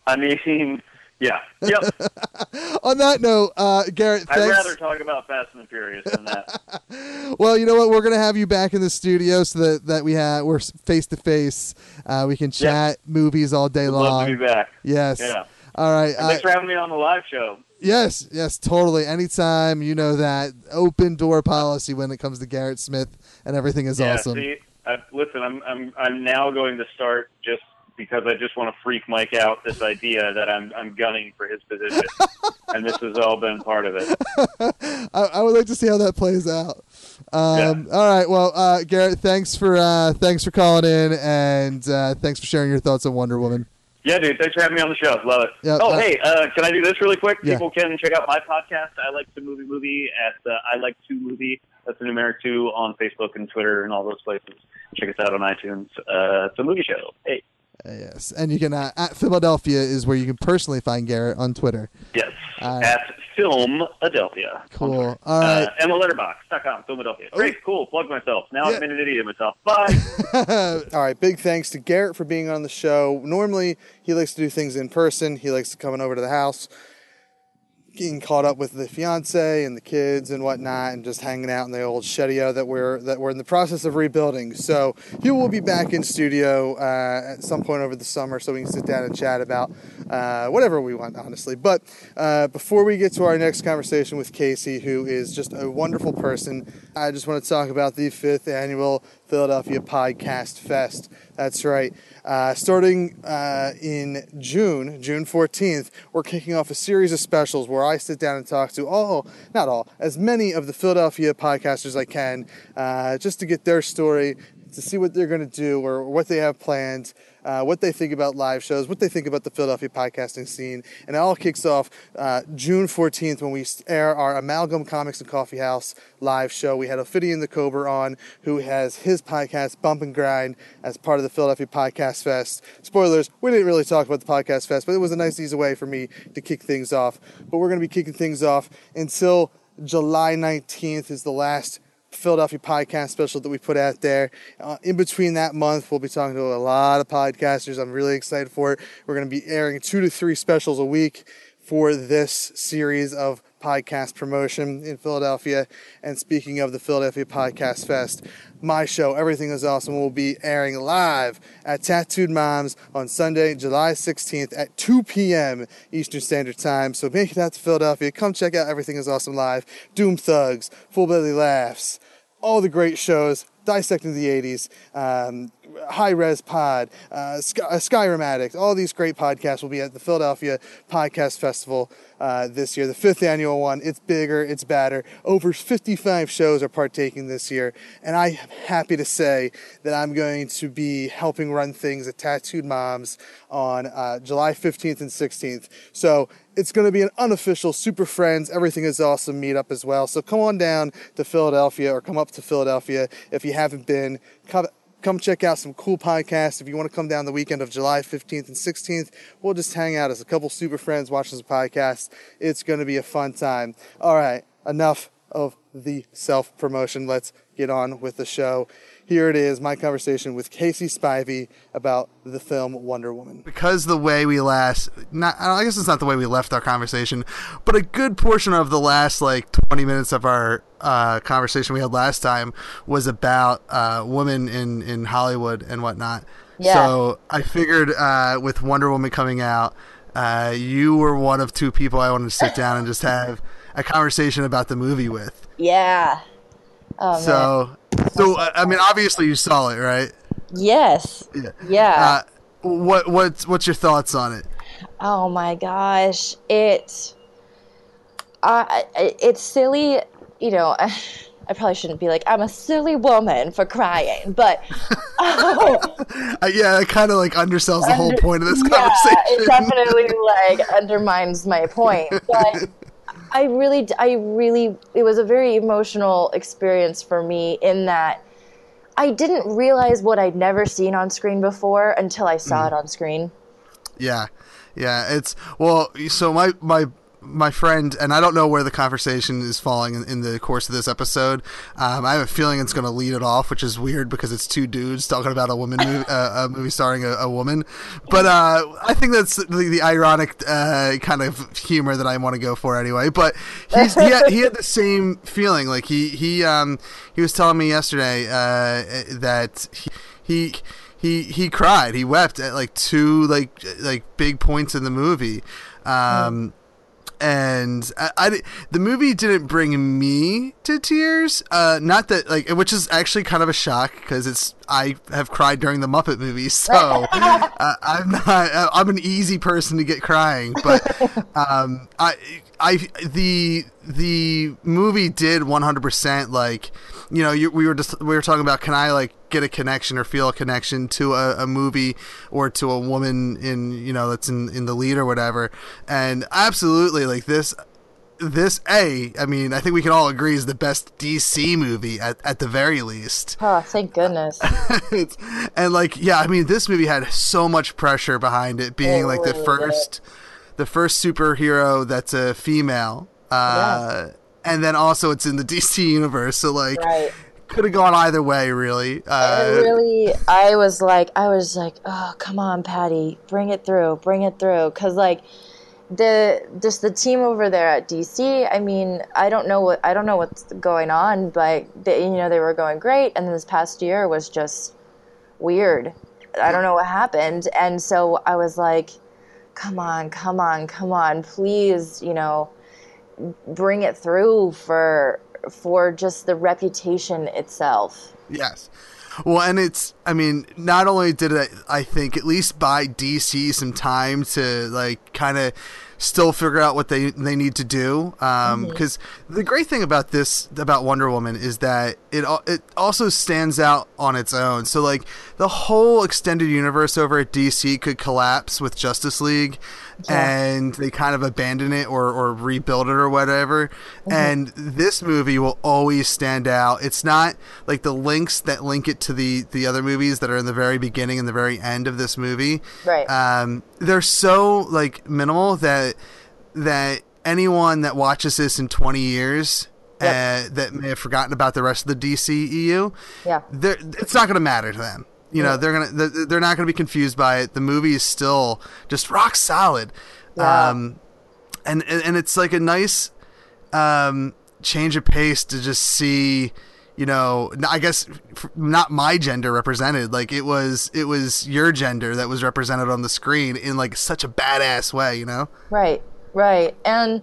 I mean, yeah, yep. on that note uh Garrett I'd thanks rather talk about Fast and the Furious than that. Well, you know what? We're gonna have you back in the studio so that, that we have we're face to face. Uh, We can chat movies all day long. Love to be back. Yes. Yeah. All right. And Uh, thanks for having me on the live show. yes. Yes. Totally. Anytime. You know that open door policy when it comes to Garrett Smith and everything is yeah, awesome. See, I, listen, I'm I'm I'm now going to start just because I just want to freak Mike out this idea that I'm I'm gunning for his position, and this has all been part of it. I, I would like to see how that plays out. Um, All right. Well, uh, Garrett, thanks for uh, thanks for calling in and uh, thanks for sharing your thoughts on Wonder Woman. Yeah, dude. Thanks for having me on the show. Love it. Yeah, oh, uh, hey, uh, can I do this really quick? Yeah. People can check out my podcast. I like to movie movie at uh, I like to movie. That's the numeric two on Facebook and Twitter and all those places. Check us out on iTunes. Uh, it's a movie show. Hey, Uh, yes, and you can uh, at Philadelphia is where you can personally find Garrett on Twitter. yes, Uh, at Film Adelphia. Cool. All right. Uh, EmmaLetterbox.com, Philadelphia. Great, cool. Plug myself. Now Yeah. I'm an idiot myself. Bye. Uh, All right, big thanks to Garrett for being on the show. Normally, he likes to do things in person. He likes to coming over to the house. Getting caught up with the fiance and the kids and whatnot, and just hanging out in the old shedio that we're that we're in the process of rebuilding. So he will be back in studio uh, at some point over the summer, so we can sit down and chat about uh, whatever we want, honestly. But uh, before we get to our next conversation with Casey, who is just a wonderful person, I just want to talk about the fifth annual Philadelphia Podcast Fest. That's right. Uh, starting uh, in June, June 14th, we're kicking off a series of specials where I sit down and talk to all, not all, as many of the Philadelphia podcasters I can, uh, just to get their story, to see what they're going to do or what they have planned, uh, what they think about live shows, what they think about the Philadelphia podcasting scene. And it all kicks off uh, June 14th when we air our Amalgam Comics and Coffee House live show. We had Ophidian the Cobra on, who has his podcast, Bump and Grind, as part of the Philadelphia Podcast Fest. Spoilers, we didn't really talk about the Podcast Fest, but it was a nice, easy way for me to kick things off. But we're going to be kicking things off until July 19th is the last Philadelphia podcast special that we put out there. Uh, in between that month, we'll be talking to a lot of podcasters. I'm really excited for it. We're going to be airing two to three specials a week for this series of podcast promotion in Philadelphia. And speaking of the Philadelphia Podcast Fest, my show, Everything is Awesome, will be airing live at Tattooed Moms on Sunday, July 16th at 2 p.m. Eastern Standard Time. So make it out to Philadelphia. Come check out Everything is Awesome live. Doom Thugs, Full Belly Laughs, all the great shows dissecting the 80s, um, High Res Pod, uh, Sky, uh, Skyrim Addict, all these great podcasts will be at the Philadelphia Podcast Festival uh, this year, the fifth annual one. It's bigger, it's badder. Over 55 shows are partaking this year, and I'm happy to say that I'm going to be helping run things at Tattooed Moms on uh, July 15th and 16th. So it's going to be an unofficial Super Friends, Everything is Awesome meetup as well. So come on down to Philadelphia or come up to Philadelphia if you haven't been. Come, come check out some cool podcasts. If you want to come down the weekend of July 15th and 16th, we'll just hang out as a couple super friends watching some podcasts. It's going to be a fun time. All right, enough of the self promotion. Let's get on with the show. Here it is, my conversation with Casey Spivey about the film Wonder Woman. Because the way we last, not, I guess it's not the way we left our conversation, but a good portion of the last like 20 minutes of our uh, conversation we had last time was about uh, women in, in Hollywood and whatnot. Yeah. So I figured uh, with Wonder Woman coming out, uh, you were one of two people I wanted to sit down and just have a conversation about the movie with. Yeah. Oh, man. So, so uh, I mean, obviously you saw it, right? Yes. Yeah. Yeah. Uh, what what's what's your thoughts on it? Oh my gosh, it, uh, it's silly. You know, I, probably shouldn't be like I'm a silly woman for crying, but oh, yeah, it kind of like undersells the whole point of this yeah, conversation. it definitely like undermines my point. But I really, I really, it was a very emotional experience for me in that I didn't realize what I'd never seen on screen before until I saw mm-hmm. it on screen. Yeah, yeah. It's well. So my my my friend, and I don't know where the conversation is falling in, in the course of this episode. Um, I have a feeling it's going to lead it off, which is weird because it's two dudes talking about a woman movie, uh, a movie starring a, a woman. But uh, I think that's the, the ironic uh, kind of humor that I want to go for anyway. But he's, he had, he had the same feeling. Like he he um he was telling me yesterday uh, that he. he he he cried. He wept at like two like like big points in the movie. Um, and I, I the movie didn't bring me to tears. Uh, not that like, which is actually kind of a shock because it's I have cried during the Muppet movies, so uh, I'm not. uh, I'm an easy person to get crying, but um, I I the the movie did 100% like you know you, we were just we were talking about can I like get a connection or feel a connection to a, a movie or to a woman in you know that's in in the lead or whatever and absolutely like this this a i mean i think we can all agree is the best dc movie at, at the very least Oh, thank goodness. it's, and like yeah i mean this movie had so much pressure behind it being It like the first the first superhero that's a female uh and then also it's in the dc universe so like Right. Could have gone either way really uh really i was like i was like oh come on patty bring it through bring it through because like the just the team over there at DC. I mean, I don't know what I don't know what's going on, but they, you know they were going great, and this past year was just weird. I don't know what happened, and so I was like, "Come on, come on, come on, please, you know, bring it through for for just the reputation itself." Yes. Well, and it's, I mean, not only did it, I think, at least buy DC some time to, like, kind of still figure out what they, they need to do. Um, mm-hmm. Because the great thing about this, about Wonder Woman, is that it, it also stands out on its own. So, like, the whole extended universe over at DC could collapse with Justice League. And they kind of abandon it or, or rebuild it or whatever. And this movie will always stand out. It's not like the links that link it to the, the other movies that are in the very beginning and the very end of this movie. Right. Um, they're so like minimal that that anyone that watches this in 20 years uh, that may have forgotten about the rest of the DCEU, Yeah. it's not going to matter to them. You know, they're gonna they're they're not gonna be confused by it. The movie is still just rock solid, um, and and it's like a nice um, change of pace to just see. You know, I guess not my gender represented. Like it was, it was your gender that was represented on the screen in like such a badass way. You know? Right, right, and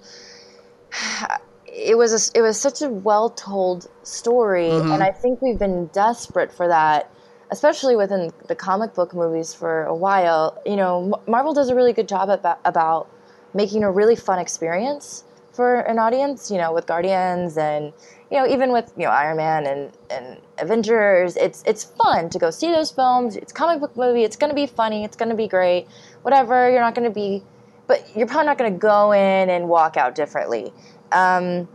it was a, it was such a well told story, and I think we've been desperate for that, especially within the comic book movies for a while. You know, Marvel does a really good job about about making a really fun experience for an audience. You know, with Guardians and you know even with you know Iron Man and and Avengers, it's it's fun to go see those films. It's comic book movie. It's going to be funny. It's going to be great. Whatever. You're not going to be but you're probably not going to go in and walk out differently. Um,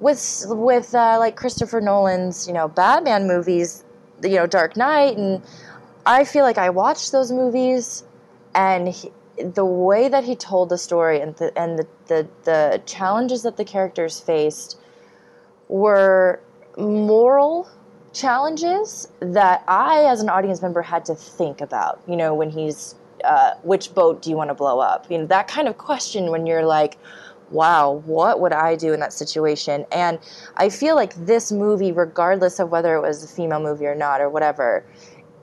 with with uh, like Christopher Nolan's, you know, Batman movies, you know, Dark Knight, and I feel like I watched those movies, and he, the way that he told the story and the and the, the the challenges that the characters faced were moral challenges that I, as an audience member, had to think about. You know, when he's, uh, which boat do you want to blow up? You know, that kind of question when you're like, wow, what would I do in that situation? And I feel like this movie, regardless of whether it was a female movie or not or whatever,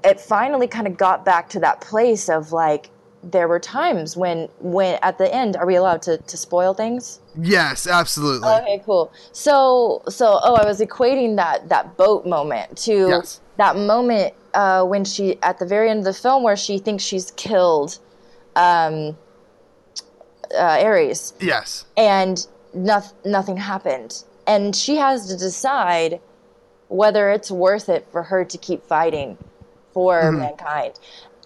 it finally kind of got back to that place of like, there were times when, when at the end, are we allowed to, to spoil things? Yes, absolutely. Okay, cool. So, so oh, I was equating that that boat moment to Yes. that moment uh, when she at the very end of the film where she thinks she's killed um, uh, Ares, yes. and noth- nothing happened, and she has to decide whether it's worth it for her to keep fighting for Mm-hmm. mankind.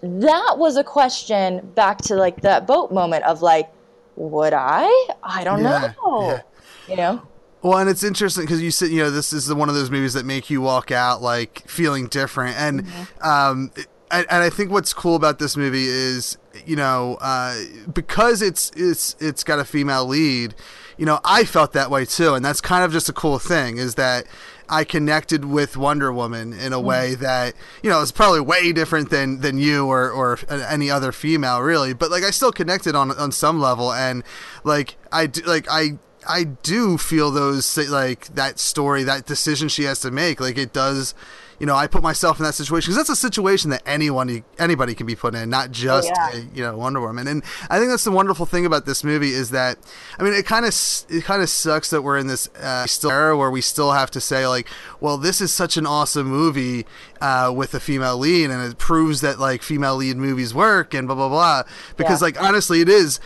That was a question back to like that boat moment of like, would I? I don't Yeah, know. yeah. You know. Well, and it's interesting because you said, you know, this is one of those movies that make you walk out like feeling different, and Mm-hmm. um, and, and I think what's cool about this movie is, you know, uh, because it's it's it's got a female lead, you know, I felt that way too, and that's kind of just a cool thing is that I connected with Wonder Woman in a way that you know is probably way different than than you or or any other female really, but like I still connected on on some level, and like I do, like I I do feel those like that story, that decision she has to make. Like it does, you know. I put myself in that situation because that's a situation that anyone, anybody can be put in, not just yeah. uh, you know Wonder Woman. And I think that's the wonderful thing about this movie is that, I mean, it kind of it kind of sucks that we're in this uh, still era where we still have to say like, well, this is such an awesome movie uh, with a female lead, and it proves that like female lead movies work and blah blah blah. Because Yeah. like honestly, it is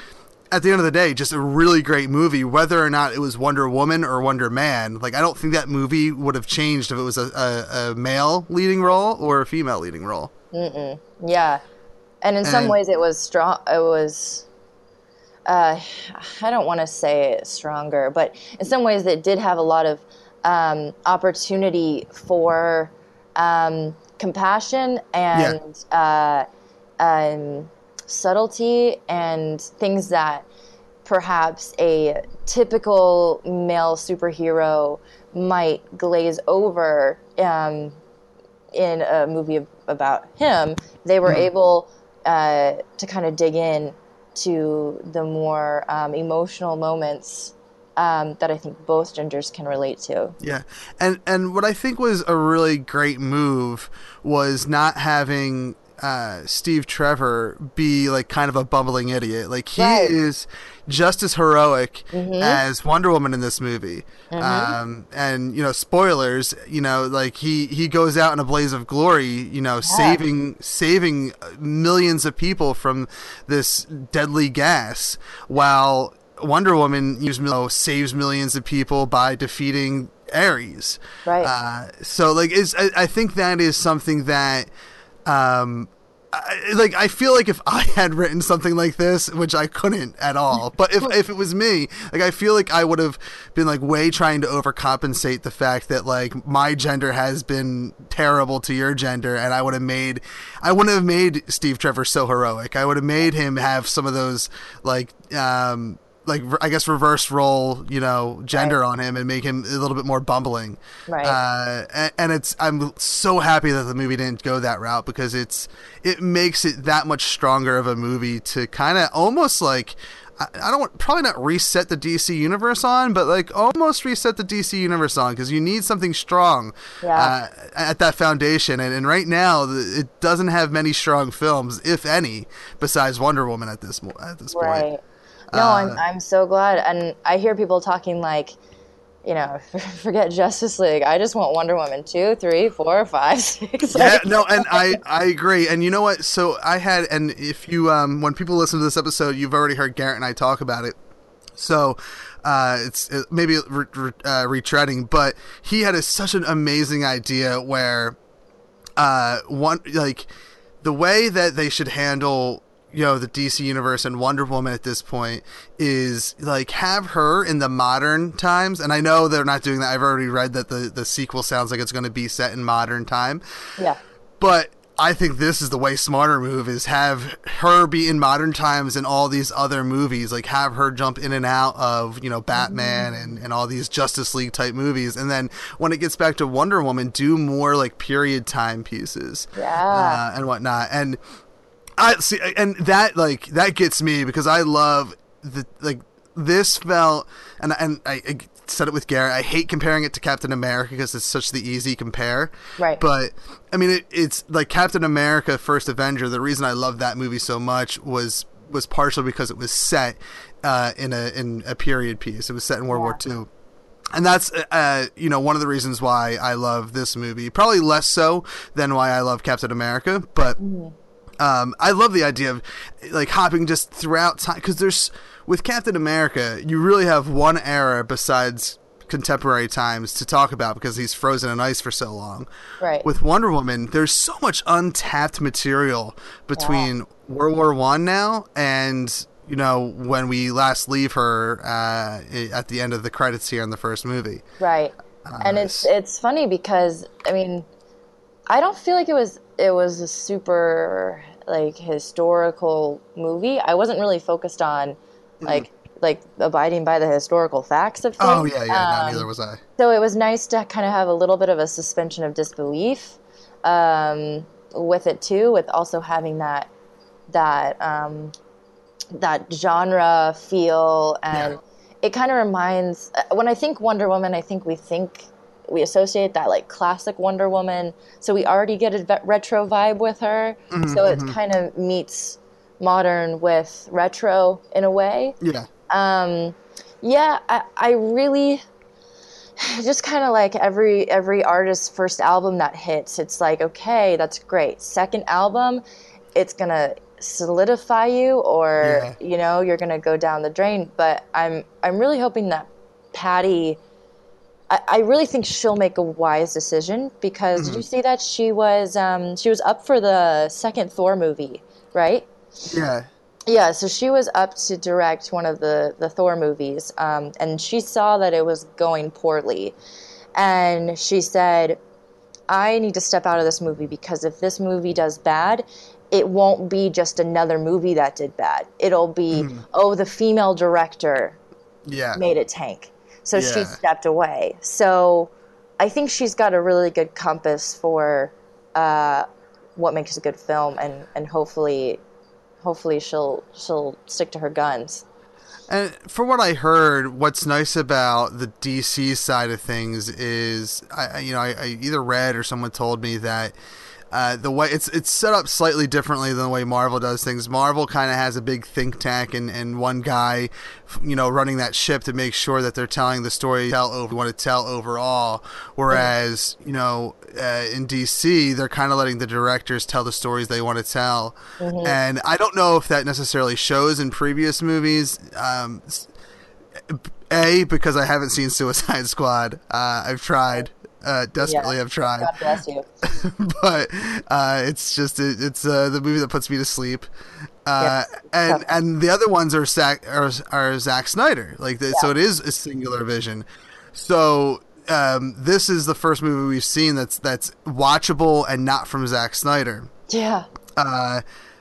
at the end of the day, just a really great movie, whether or not it was Wonder Woman or Wonder Man. Like, I don't think that movie would have changed if it was a, a, a male leading role or a female leading role. Yeah, and in some ways it was strong. It was. Uh, I don't want to say it stronger, but in some ways it did have a lot of um, opportunity for um, compassion and uh, um, subtlety and things that perhaps a typical male superhero might glaze over um, in a movie ab- about him, they were able uh, to kind of dig in to the more um, emotional moments um, that I think both genders can relate to. Yeah, and and what I think was a really great move was not having uh, Steve Trevor be like kind of a bumbling idiot. Like he Right. is just as heroic Mhm. as Wonder Woman in this movie. Mhm. Um, and you know, spoilers. You know, like he he goes out in a blaze of glory. You know, saving saving millions of people from this deadly gas, while Wonder Woman you know, saves millions of people by defeating Ares. Right. Uh, so like, is I, I think that is something that. Um, I, like I feel like if I had written something like this, which I couldn't at all, but if if it was me, like I feel like I would have been like way trying to overcompensate the fact that like my gender has been terrible to your gender, and I would have made, I wouldn't have made Steve Trevor so heroic. I would have made him have some of those like um like I guess reverse role, you know, gender on him and make him a little bit more bumbling. Right. Uh, and, and it's I'm so happy that the movie didn't go that route because it's it makes it that much stronger of a movie to kind of almost like I, I don't want probably not reset the DC universe on, but like almost reset the DC universe on because you need something strong Yeah. uh, at that foundation. And, and right now it doesn't have many strong films, if any, besides Wonder Woman at this at this point. No, Uh, I'm I'm so glad, and I hear people talking like, you know, forget Justice League. I just want Wonder Woman two, three, four, five, six. yeah, like- no, and I I agree. And you know what? So I had, and if you um when people listen to this episode, you've already heard Garrett and I talk about it. So uh, it's it, maybe re, re, uh, retreading, but he had a, such an amazing idea where uh one like the way that they should handle you know the DC universe and Wonder Woman at this point is like have her in the modern times and I know they're not doing that I've already read that the the sequel sounds like it's going to be set in modern time yeah. but I think this is the way smarter move is have her be in modern times in all these other movies, like have her jump in and out of, you know, Batman and, and all these Justice League type movies. And then when it gets back to Wonder Woman, do more like period time pieces. Yeah. Uh, and whatnot. And I see, and that like, that gets me because I love the, like, this felt, and, and I, I said it with Garrett, I hate comparing it to Captain America because it's such the easy compare. Right. But I mean, it, it's like Captain America: First Avenger. The reason I love that movie so much was was partially because it was set uh, in a in a period piece. It was set in World War II. And that's, uh, you know, one of the reasons why I love this movie. Probably less so than why I love Captain America, but um, I love the idea of like hopping just throughout time because there's with Captain America, you really have one era besides contemporary times to talk about because he's frozen in ice for so long. Right. With Wonder Woman, there's so much untapped material between World War One now and you know when we last leave her uh, at the end of the credits here in the first movie. Right. and it's it's funny because I mean, I don't feel like it was it was a super like historical movie. I wasn't really focused on like like abiding by the historical facts of things. Oh yeah, yeah. Um, no, neither was I. So it was nice to kind of have a little bit of a suspension of disbelief um, with it too, with also having that that um, that genre feel, and it kind of reminds. uh, When I think Wonder Woman, I think we think we associate that like classic Wonder Woman, so we already get a retro vibe with her. Mhm, so it mhm. kind of meets modern with retro in a way. Yeah. Um, yeah, I, I really just kind of like every every artist's first album that hits. It's like okay, that's great. Second album, it's gonna solidify you, or Yeah. you know you're gonna go down the drain. But I'm I'm really hoping that Patty. I, I really think she'll make a wise decision because did you see that she was um, she was up for the second Thor movie, right? Yeah. Yeah, so she was up to direct one of the the Thor movies, um, and she saw that it was going poorly, and she said, "I need to step out of this movie because if this movie does bad." It won't be just another movie that did bad. It'll be, oh, the female director Yeah. made it tank. So she stepped away. So I think she's got a really good compass for uh, what makes a good film, and and hopefully, hopefully she'll she'll stick to her guns. And for what I heard, what's nice about the DC side of things is, I I- you know, I, I either read or someone told me that uh, the way it's it's set up slightly differently than the way Marvel does things. Marvel kind of has a big think tank and, and one guy, you know, running that ship to make sure that they're telling the story tell over want to tell overall. Whereas you know, uh, in DC, they're kind of letting the directors tell the stories they want to tell. And I don't know if that necessarily shows in previous movies. Um, a because I haven't seen Suicide Squad. Uh, I've tried. Uh, desperately, Yeah. I've tried God bless you. but uh, it's just it, it's uh, the movie that puts me to sleep. Uh, and tough. and the other ones are Zack are, are Zack Snyder, like the, so it is a singular vision. So um, this is the first movie we've seen that's that's watchable and not from Zack Snyder. Yeah. Uh,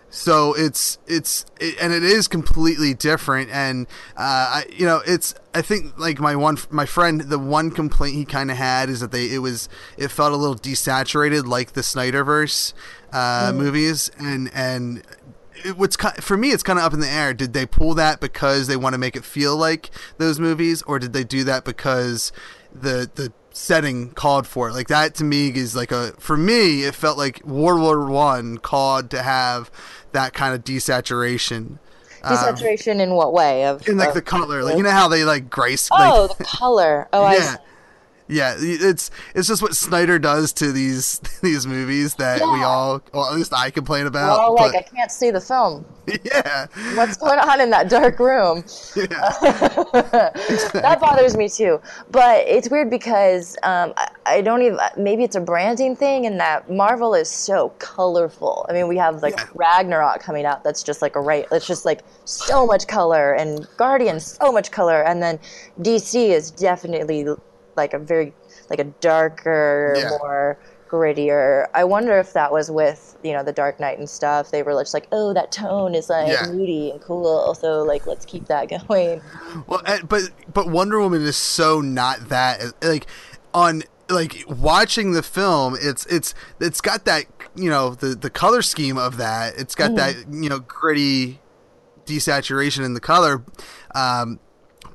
so it's it's it, and it is completely different. And uh I, you know it's i think like my one my friend the one complaint he kind of had is that they it was it felt a little desaturated like the snyderverse uh movies. And and it, what's for me it's kind of up in the air. Did they pull that because they want to make it feel like those movies or did they do that because the the setting called for it? Like that to me is like a for me it felt like world war one called to have that kind of desaturation um, Desaturation in what way? Of in like of- the color like you know how they like grace Oh, like, the color. Oh, I yeah yeah it's it's just what snyder does to these these movies that we all well at least i complain about well, like I can't see the film. yeah What's going on in that dark room? Yeah. That bothers me too. But it's weird because um, I, I don't even. Maybe it's a branding thing, in that Marvel is so colorful. I mean, we have like Yeah. Ragnarok coming out. That's just like a right. It's just like so much color, and Guardians so much color, and then DC is definitely like a very like a darker, Yeah. more grittier. I wonder if that was with you know the Dark Knight and stuff. They were just like, oh, that tone is like Yeah. moody and cool. So like, let's keep that going. Well, but but Wonder Woman is so not that like on like watching the film. It's it's it's got that you know the the color scheme of that. It's got that you know gritty desaturation in the color. Um,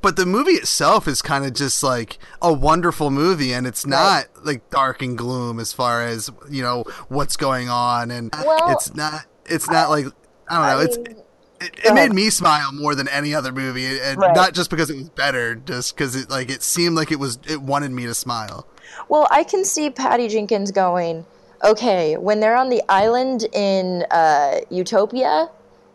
but the movie itself is kind of just like a wonderful movie, and it's not like dark and gloom as far as you know what's going on, and Well, it's not it's not like I don't know. it's mean, it, it made me smile more than any other movie, and Right. not just because it was better, just because it like it seemed like it was it wanted me to smile. Well, I can see Patty Jenkins going, okay, when they're on the island in uh, Utopia,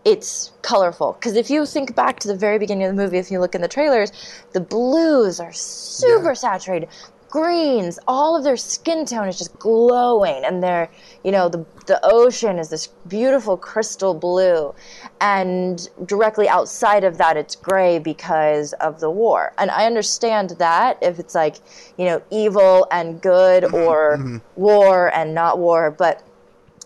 it's colorful. Because if you think back to the very beginning of the movie, if you look in the trailers, the blues are super Yeah. saturated. Greens, all of their skin tone is just glowing, and they're, you know, the the ocean is this beautiful crystal blue, and directly outside of that, it's gray because of the war. And I understand that if it's like, you know, evil and good, mm-hmm. or mm-hmm. war and not war, but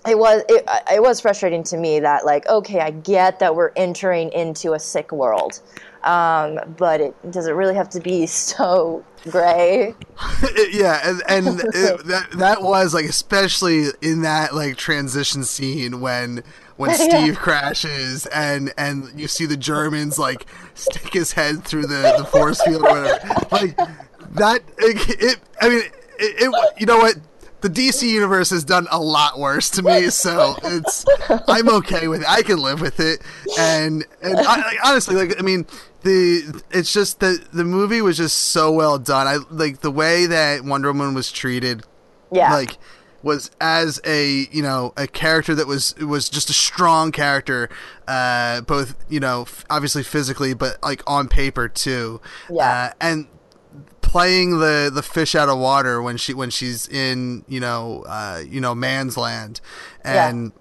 it was it, it was frustrating to me that like okay I get that we're entering into a sick world, um, but it does it really have to be so gray? yeah, and, and it, that that was like especially in that like transition scene when when Yeah. Steve crashes and and you see the Germans like stick his head through the the force field or whatever. Like that it, it I mean it, it you know what the DC universe has done a lot worse to me, so it's I'm okay with it. I can live with it, and and I, honestly, like I mean, the it's just that the movie was just so well done. I like the way that Wonder Woman was treated, Yeah, like was as a you know a character that was was just a strong character, uh, both you know f- obviously physically, but like on paper too. Yeah. uh, and playing the the fish out of water when she when she's in you know uh you know man's land and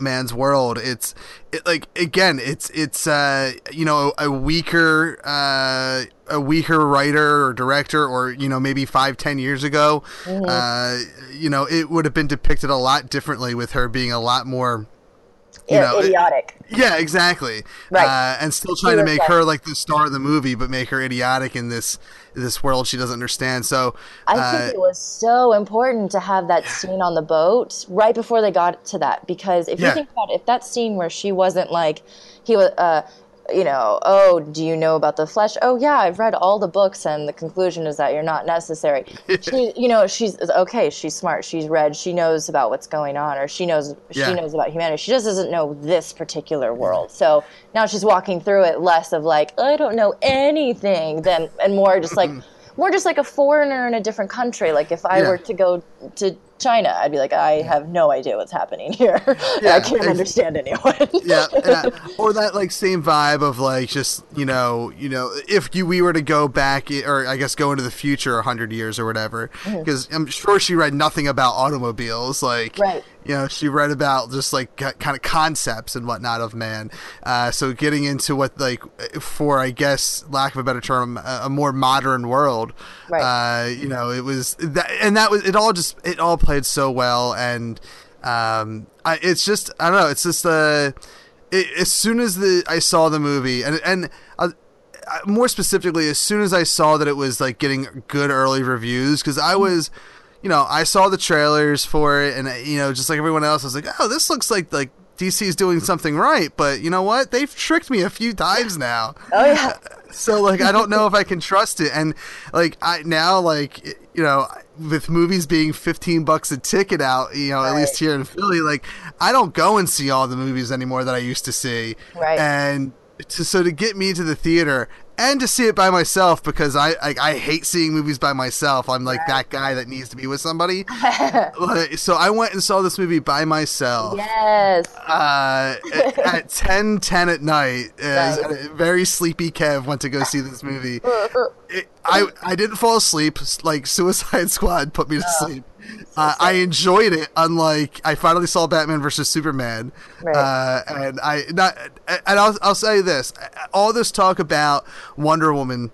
man's world. It's it, like again it's it's uh you know a weaker uh a weaker writer or director or you know maybe five ten years ago uh you know it would have been depicted a lot differently with her being a lot more you know, it- idiotic. yeah, exactly. Right. Uh, and still trying to make her like the star of the movie, but make her idiotic in this this world she doesn't understand. So I uh, think it was so important to have that scene on the boat right before they got to that because if Yeah. you think about it, if that scene where she wasn't like he was uh you know, oh, do you know about the flesh? Oh yeah, I've read all the books and the conclusion is that you're not necessary. she you know, she's okay, she's smart, she's read, she knows about what's going on or she knows Yeah. she knows about humanity. She just doesn't know this particular world. So now she's walking through it less of like, I don't know anything than and more just like mm-hmm. more just like a foreigner in a different country. Like if I Yeah. were to go to China, I'd be like, I have no idea what's happening here. Yeah, I can't understand anyone. yeah, I- or that like same vibe of like just you know you know if you we were to go back or I guess go into the future a hundred years or whatever Mm-hmm. because I'm sure she read nothing about automobiles like Right. You know she read about just like kind of concepts and whatnot of man. Uh, so getting into what like for I guess lack of a better term a, a more modern world Right. uh, you know it was that and that was it all just it all played so well. And um I, it's just i don't know it's just uh it, as soon as the i saw the movie and and uh, uh, more specifically as soon as i saw that it was like getting good early reviews because i was you know i saw the trailers for it and you know just like everyone else i was like oh this looks like like DC's doing something right, but you know what? They've tricked me a few times now. oh yeah. So like I don't know if I can trust it and like I now like you know with movies being 15 bucks a ticket out, you know, at least here in Philly, like I don't go and see all the movies anymore that I used to see. Right. And to, so to get me to the theater and to see it by myself because I I, I hate seeing movies by myself. I'm like that guy that needs to be with somebody. So I went and saw this movie by myself Yes. uh, at, at 10 10 at night Right. a very sleepy kev went to go see this movie it, I, I didn't fall asleep like suicide squad put me to Oh. sleep uh, i enjoyed it unlike i finally saw batman versus superman. Right. uh, and i not and I'll, I'll say this all this talk about wonder woman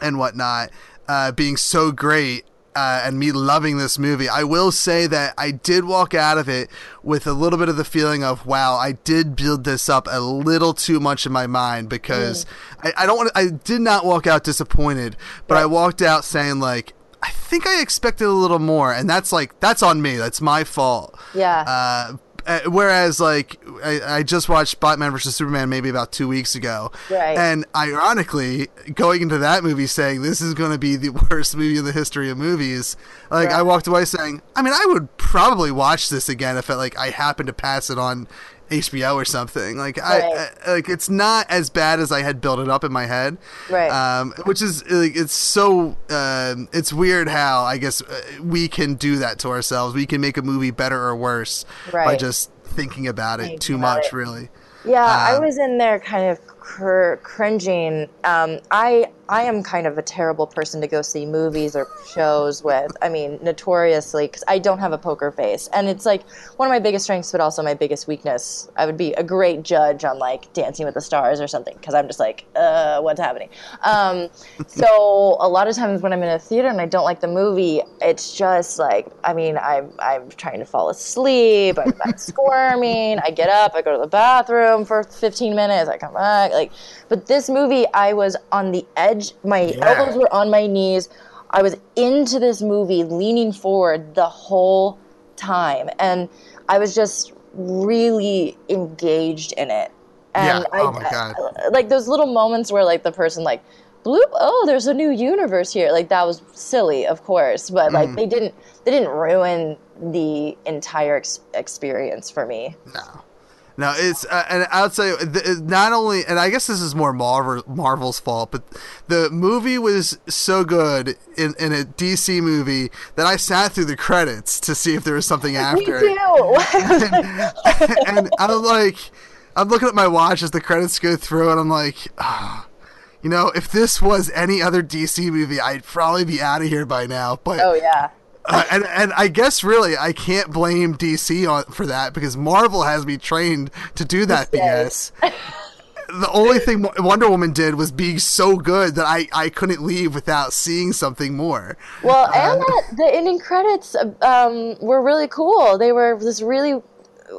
and whatnot uh, being so great uh, and me loving this movie, I will say that I did walk out of it with a little bit of the feeling of, wow, I did build this up a little too much in my mind because I, I don't want I did not walk out disappointed, but I walked out saying like, I think I expected a little more, and that's like that's on me. That's my fault. Yeah. Uh, uh, whereas, like, I, I just watched Batman versus Superman maybe about two weeks ago, Right. and ironically, going into that movie saying this is going to be the worst movie in the history of movies, like I walked away saying, I mean, I would probably watch this again if it, like I happened to pass it on HBO or something. Like I, Right. I like it's not as bad as I had built it up in my head, Right. Um, which is like it's so um, it's weird how I guess uh, we can do that to ourselves. We can make a movie better or worse by just thinking about it Thinking too about much, it. really. Yeah, I Um, was in there kind of cr- cringing. Um, I I am kind of a terrible person to go see movies or shows with. I mean, notoriously, because I don't have a poker face, and it's like one of my biggest strengths, but also my biggest weakness. I would be a great judge on like Dancing with the Stars or something, because I'm just like, uh, what's happening? Um, so a lot of times when I'm in a theater and I don't like the movie, it's just like, I mean, I'm I'm trying to fall asleep, I'm, I'm squirming, I get up, I go to the bathroom for 15 minutes, I come back, like. But this movie, I was on the edge. My elbows were on my knees. I was into this movie, leaning forward the whole time, and I was just really engaged in it. And Yeah. I, Oh my God. like those little moments where like the person like bloop oh there's a new universe here like that was silly of course but like Mm-hmm. they didn't they didn't ruin the entire ex- experience for me No, it's uh, and I would say not only, and I guess this is more Marvel Marvel's fault, but the movie was so good in, in a DC movie that I sat through the credits to see if there was something after. me too it. and I'm like, I'm looking at my watch as the credits go through, and I'm like, ah, you know, if this was any other DC movie, I'd probably be out of here by now. But oh yeah uh, and and I guess really I can't blame DC on for that because Marvel has me trained to do that BS. the only thing Wonder Woman did was being so good that I, I couldn't leave without seeing something more. well and that, the ending credits um, were really cool they were this really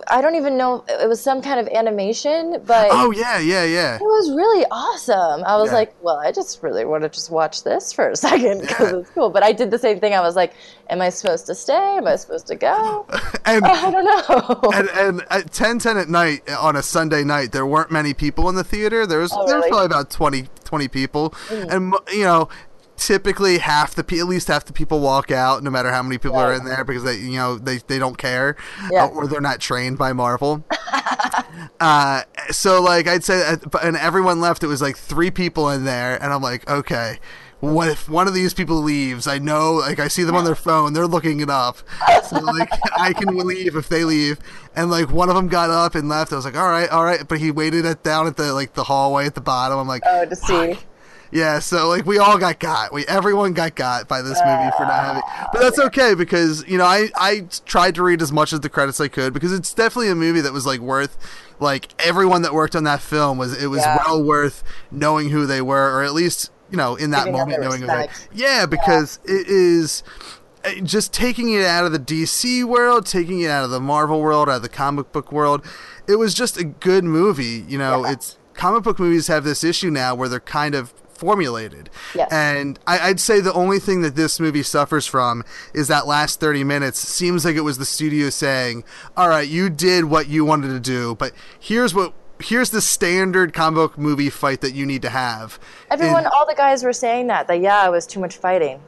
I don't even know. It was some kind of animation, but Oh yeah, yeah, yeah. it was really awesome. I was Yeah. like, well, I just really want to just watch this for a second because it's cool. But I did the same thing. I was like, am I supposed to stay? Am I supposed to go? And I don't know. and, and at 10 10 at night uh, on a Sunday night, there weren't many people in the theater. There was Oh, there was really? probably about 20, 20 people, mm. and you know. Typically, half the pe- at least half the people walk out, no matter how many people are in there, because they you know they, they don't care, Yeah. uh, or they're not trained by Marvel. uh, so like I'd say, uh, and everyone left. It was like three people in there, and I'm like, okay, what if one of these people leaves? I know, like I see them on their phone, they're looking it up, so like I can leave if they leave. And like one of them got up and left. I was like, all right, all right, but he waited at down at the like the hallway at the bottom. I'm like, oh, to see. Yeah, so like we all got got. We everyone got got by this movie for not having. But that's okay because you know I I tried to read as much of the credits I could because it's definitely a movie that was like worth like everyone that worked on that film was it was Yeah. well worth knowing who they were or at least you know in that Giving moment knowing who they. Yeah, because it is uh, just taking it out of the DC world, taking it out of the Marvel world, out of the comic book world. It was just a good movie. You know, Yeah. it's comic book movies have this issue now where they're kind of formulated. Yes. And I, I'd say the only thing that this movie suffers from is that last 30 minutes seems like it was the studio saying, all right, you did what you wanted to do, but here's what. Here's the standard comic book movie fight that you need to have. Everyone, And- all the guys were saying that. That yeah, it was too much fighting.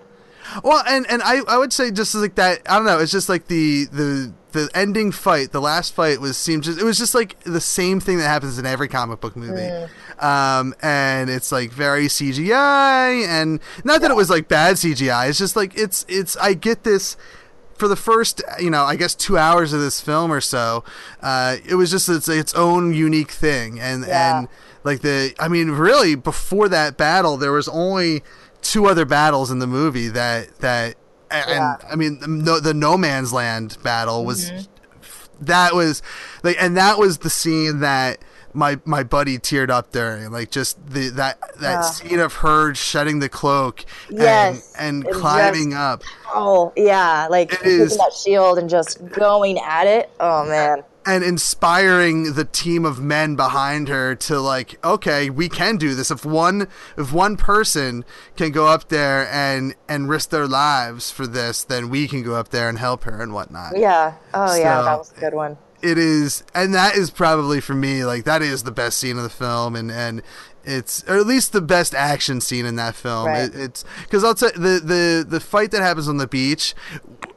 Well, and and I, I would say just like that. I don't know. It's just like the the the ending fight, the last fight was seemed just it was just like the same thing that happens in every comic book movie. Um, and it's like very CGI, and not that it was like bad CGI. It's just like it's it's. I get this. For the first, you know, I guess two hours of this film or so, uh, it was just its, its own unique thing, and Yeah. and like the, I mean, really, before that battle, there was only two other battles in the movie that that and, Yeah. I mean the no, the no man's land battle was Mm-hmm. that was like and that was the scene that my my buddy teared up during like just the that that Yeah. scene of her shedding the cloak Yes, and, and climbing just- up Oh yeah, like taking that shield and just going at it. Oh man. And inspiring the team of men behind her to like okay we can do this if one if one person can go up there and and risk their lives for this then we can go up there and help her and whatnot Yeah. Oh yeah, that was a good one. it is and that is probably for me like that is the best scene of the film and and it's or at least the best action scene in that film Right. it, it's because i'll tell the the the fight that happens on the beach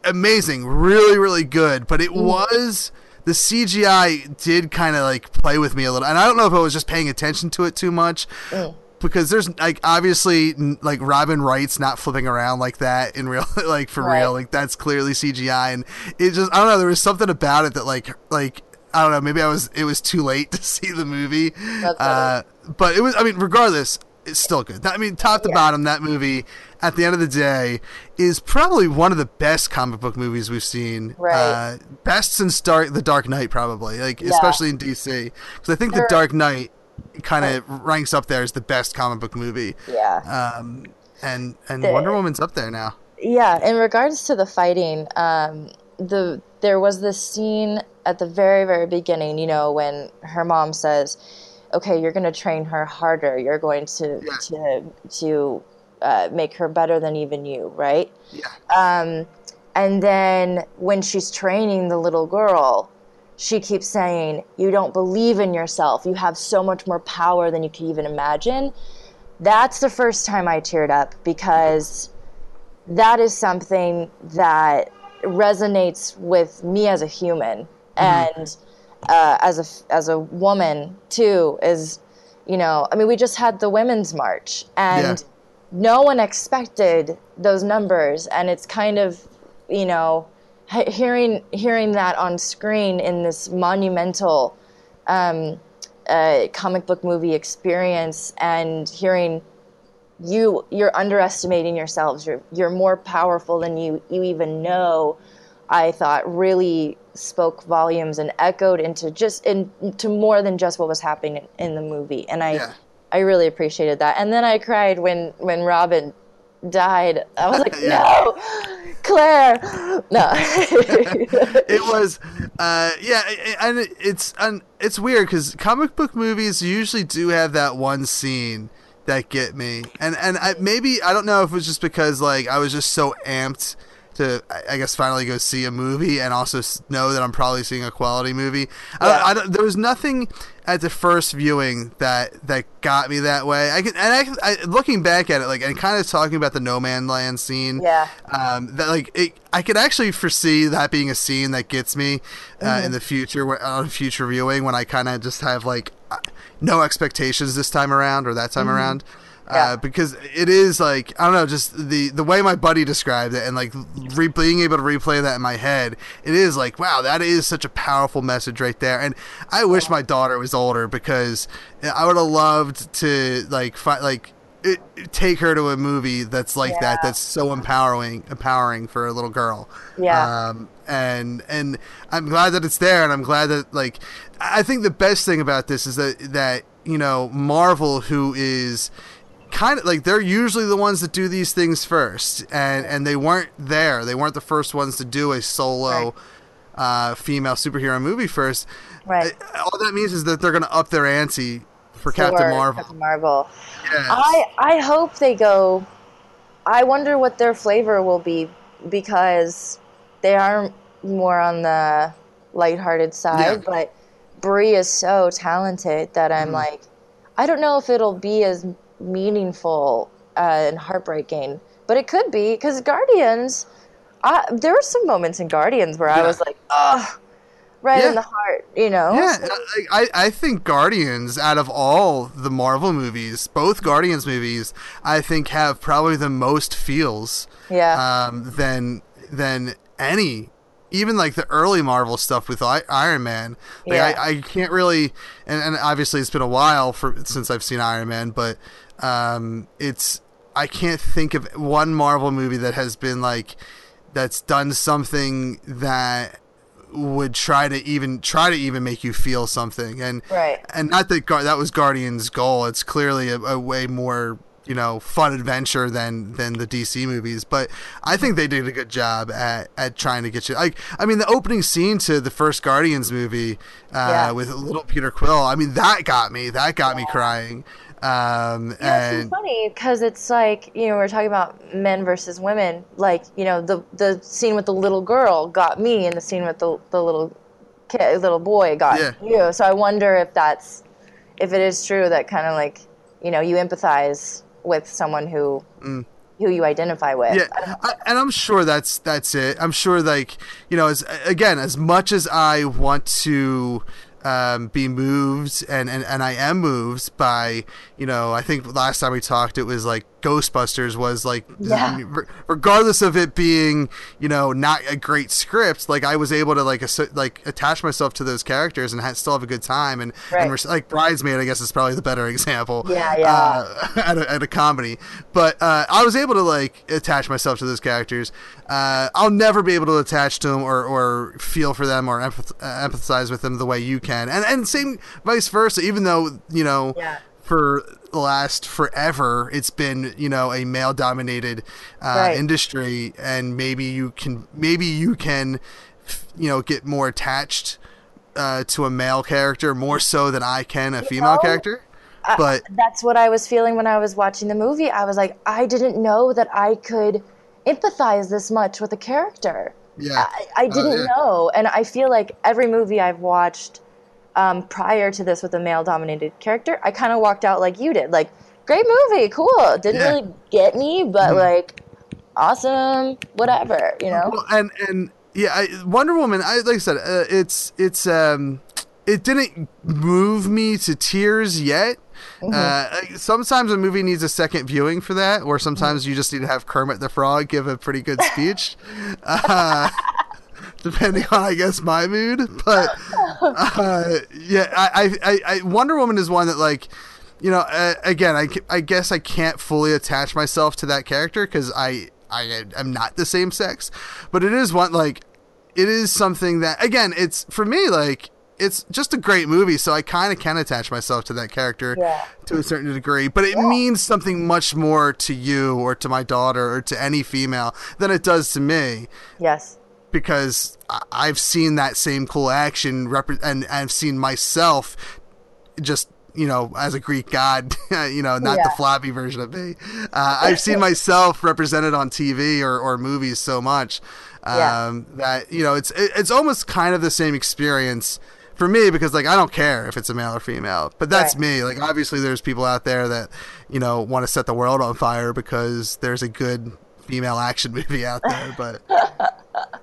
amazing really really good but Mm-hmm. it was the cgi did kind of like play with me a little and i don't know if i was just paying attention to it too much Mm. because there's like obviously like Robin Wright's not flipping around like that in real like for Right. real like that's clearly CGI and it just I don't know there was something about it that like like I don't know maybe I was it was too late to see the movie uh, but it was I mean regardless it's still good I mean top to Yeah. bottom that movie at the end of the day is probably one of the best comic book movies we've seen Right. uh, best since Dark the Dark Knight probably like Yeah. especially in DC because I think the Dark Knight kind of ranks up there as the best comic book movie. Yeah. Um, and and The- Wonder Woman's up there now. Yeah, in regards to the fighting, um, the there was this scene at the very very beginning. You know, when her mom says, "Okay, you're going to train her harder. You're going to Yeah. to to uh, make her better than even you, right?" Yeah. Um, and then when she's training the little girl, she keeps saying, "You don't believe in yourself. You have so much more power than you can even imagine." That's the first time I teared up because that is something that resonates with me as a human and uh, as a as a woman too. Is you know, I mean, we just had the women's march and Yeah. no one expected those numbers, and it's kind of you know hearing hearing that on screen in this monumental um, uh, comic book movie experience and hearing you you're underestimating yourselves you're you're more powerful than you you even know i thought really spoke volumes and echoed into just into more than just what was happening in, the movie and i Yeah. i really appreciated that and then i cried when when robin died i was like Yeah. no Claire. No. it was uh yeah and it- it's and it's weird because comic book movies usually do have that one scene that get me and and I, maybe i don't know if it was just because like i was just so amped to I- i guess finally go see a movie and also know that i'm probably seeing a quality movie Yeah. I don't there was nothing at the first viewing that that got me that way i can and I, I looking back at it like and kind of talking about the no man land scene Yeah. um, that like it, I could actually foresee that being a scene that gets me uh, Mm-hmm. in the future on future viewing when I kind of just have like uh, no expectations this time around or that time around. Uh. Yeah. because it is like I don't know, just the the way my buddy described it, and like re- being able to replay that in my head, it is like wow, that is such a powerful message right there. And I wish my daughter was older because I would have loved to like like it, take her to a movie that's like that that's so empowering empowering for a little girl Yeah. um and and i'm glad that it's there and i'm glad that like i think the best thing about this is that that you know marvel who is kind of like they're usually the ones that do these things first and and they weren't there they weren't the first ones to do a solo uh female superhero movie first Right. Uh, all that means is that they're going to up their ante for captain For marvel Captain Marvel. Yes. I I hope they go. I wonder what their flavor will be because they are more on the lighthearted side, Yeah. but Brie is so talented that. I'm like, I don't know if it'll be as meaningful uh, and heartbreaking, but it could be because Guardians. I, there were some moments in Guardians where I was like, ugh, right Yeah. in the heart, you know? Yeah, I, I I think Guardians, out of all the Marvel movies, both Guardians movies, I think have probably the most feels Yeah. um, than than any. Even like the early Marvel stuff with I- Iron Man, like Yeah. I, I can't really, and, and obviously it's been a while for since I've seen Iron Man, but um, it's I can't think of one Marvel movie that has been like that's done something that would try to even try to even make you feel something. And Right. and not that Gar- that was Guardian's goal. It's clearly a, a way more you know fun adventure than than the DC movies. But I think they did a good job at at trying to get you like I mean the opening scene to the first Guardians movie uh, Yeah. with little Peter Quill I mean that got me that got me crying um Yeah, it's so funny because it's like you know we're talking about men versus women. Like you know the the scene with the little girl got me, and the scene with the the little kid, little boy got Yeah. you. So I wonder if that's if it is true that kind of like you know you empathize with someone who who you identify with. Mm. Yeah, I, and I'm sure that's that's it. I'm sure, like you know, as again, as much as I want to um, be moved, and, and and I am moved by you know, I think last time we talked, it was like Ghostbusters was like, Yeah. regardless of it being you know not a great script, like I was able to like asso- like attach myself to those characters and ha- still have a good time, and Right. and res- like Bridesmaid, I guess is probably the better example. Yeah, yeah. Uh, at, a, at a comedy. But uh, I was able to like attach myself to those characters. Uh, I'll never be able to attach to them or, or feel for them or empath- uh, empathize with them the way you can, and and same vice versa. Even though you know. Yeah. For last forever, it's been you know a male dominated uh, Right. industry, and maybe you can maybe you can you know get more attached uh, to a male character more so than I can a female know, character. But that's what I was feeling when I was watching the movie. I was like, I didn't know that I could empathize this much with a character. Yeah. I, I Oh, didn't yeah. know. And I feel like every movie I've watched um, prior to this with a male dominated character, I kind of walked out like you did. Like, great movie, cool. Didn't Yeah. really get me, but Mhm. like, awesome, whatever, you know? Well, and and yeah, I, Wonder Woman. I like I said, uh, it's it's um, it didn't move me to tears yet. Mm-hmm. Uh, sometimes a movie needs a second viewing for that, or sometimes you just need to have Kermit the Frog give a pretty good speech. uh, depending on, I guess, my mood. But uh, yeah, I, I, I, Wonder Woman is one that like. You know, uh, again, I, I guess I can't fully attach myself to that character because I I am not the same sex, but it is one like it is something that again it's for me like it's just a great movie. So I kind of can attach myself to that character Yeah. to a certain degree. But it means something much more to you or to my daughter or to any female than it does to me Yes. Because I've seen that same cool action repre- and I've seen myself just you know as a Greek god, you know, not the Yeah. floppy version of me. Uh, I've seen myself represented on TV or, or movies so much Yeah. um, that you know it's it's almost kind of the same experience. For me, because like I don't care if it's a male or female, but that's Right. me. Like obviously, there's people out there that you know want to set the world on fire because there's a good female action movie out there, but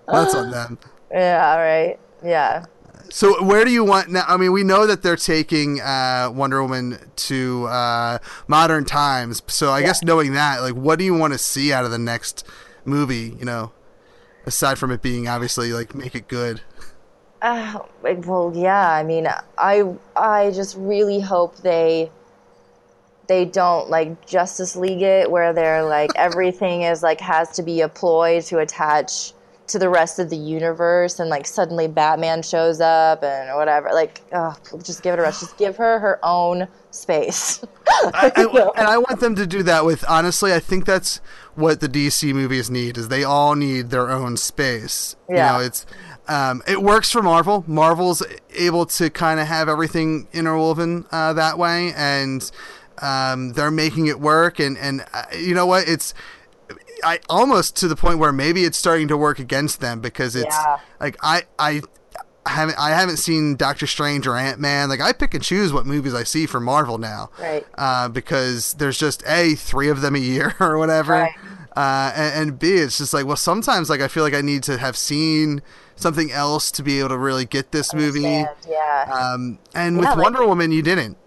that's on them. Yeah. Right. Yeah. So where do you want now? I mean, we know that they're taking uh, Wonder Woman to uh, modern times. So I guess knowing that, like, what do you want to see out of the next movie? You know, aside from it being obviously like make it good. Uh, well, yeah. I mean, I I just really hope they they don't like Justice League it, where they're like everything is like has to be a ploy to attach to the rest of the universe, and like suddenly Batman shows up and whatever. Like, oh, just give it a rest. Just give her her own space. I, I- and I want them to do that with honestly. I think that's what the DC movies need. Is they all need their own space. Yeah. You know, it's um, it works for Marvel. Marvel's able to kind of have everything interwoven uh, that way, and um, they're making it work. And and uh, you know what? It's I almost to the point where maybe it's starting to work against them because it's Yeah. like I I. Haven't I haven't seen Doctor Strange or Ant Man. Like I pick and choose what movies I see for Marvel now right. uh, because there's just a three of them a year or whatever, Right. uh, and, and b it's just like well sometimes like I feel like I need to have seen something else to be able to really get this movie. Yeah. Um, and Yeah, with like- Wonder Woman, you didn't.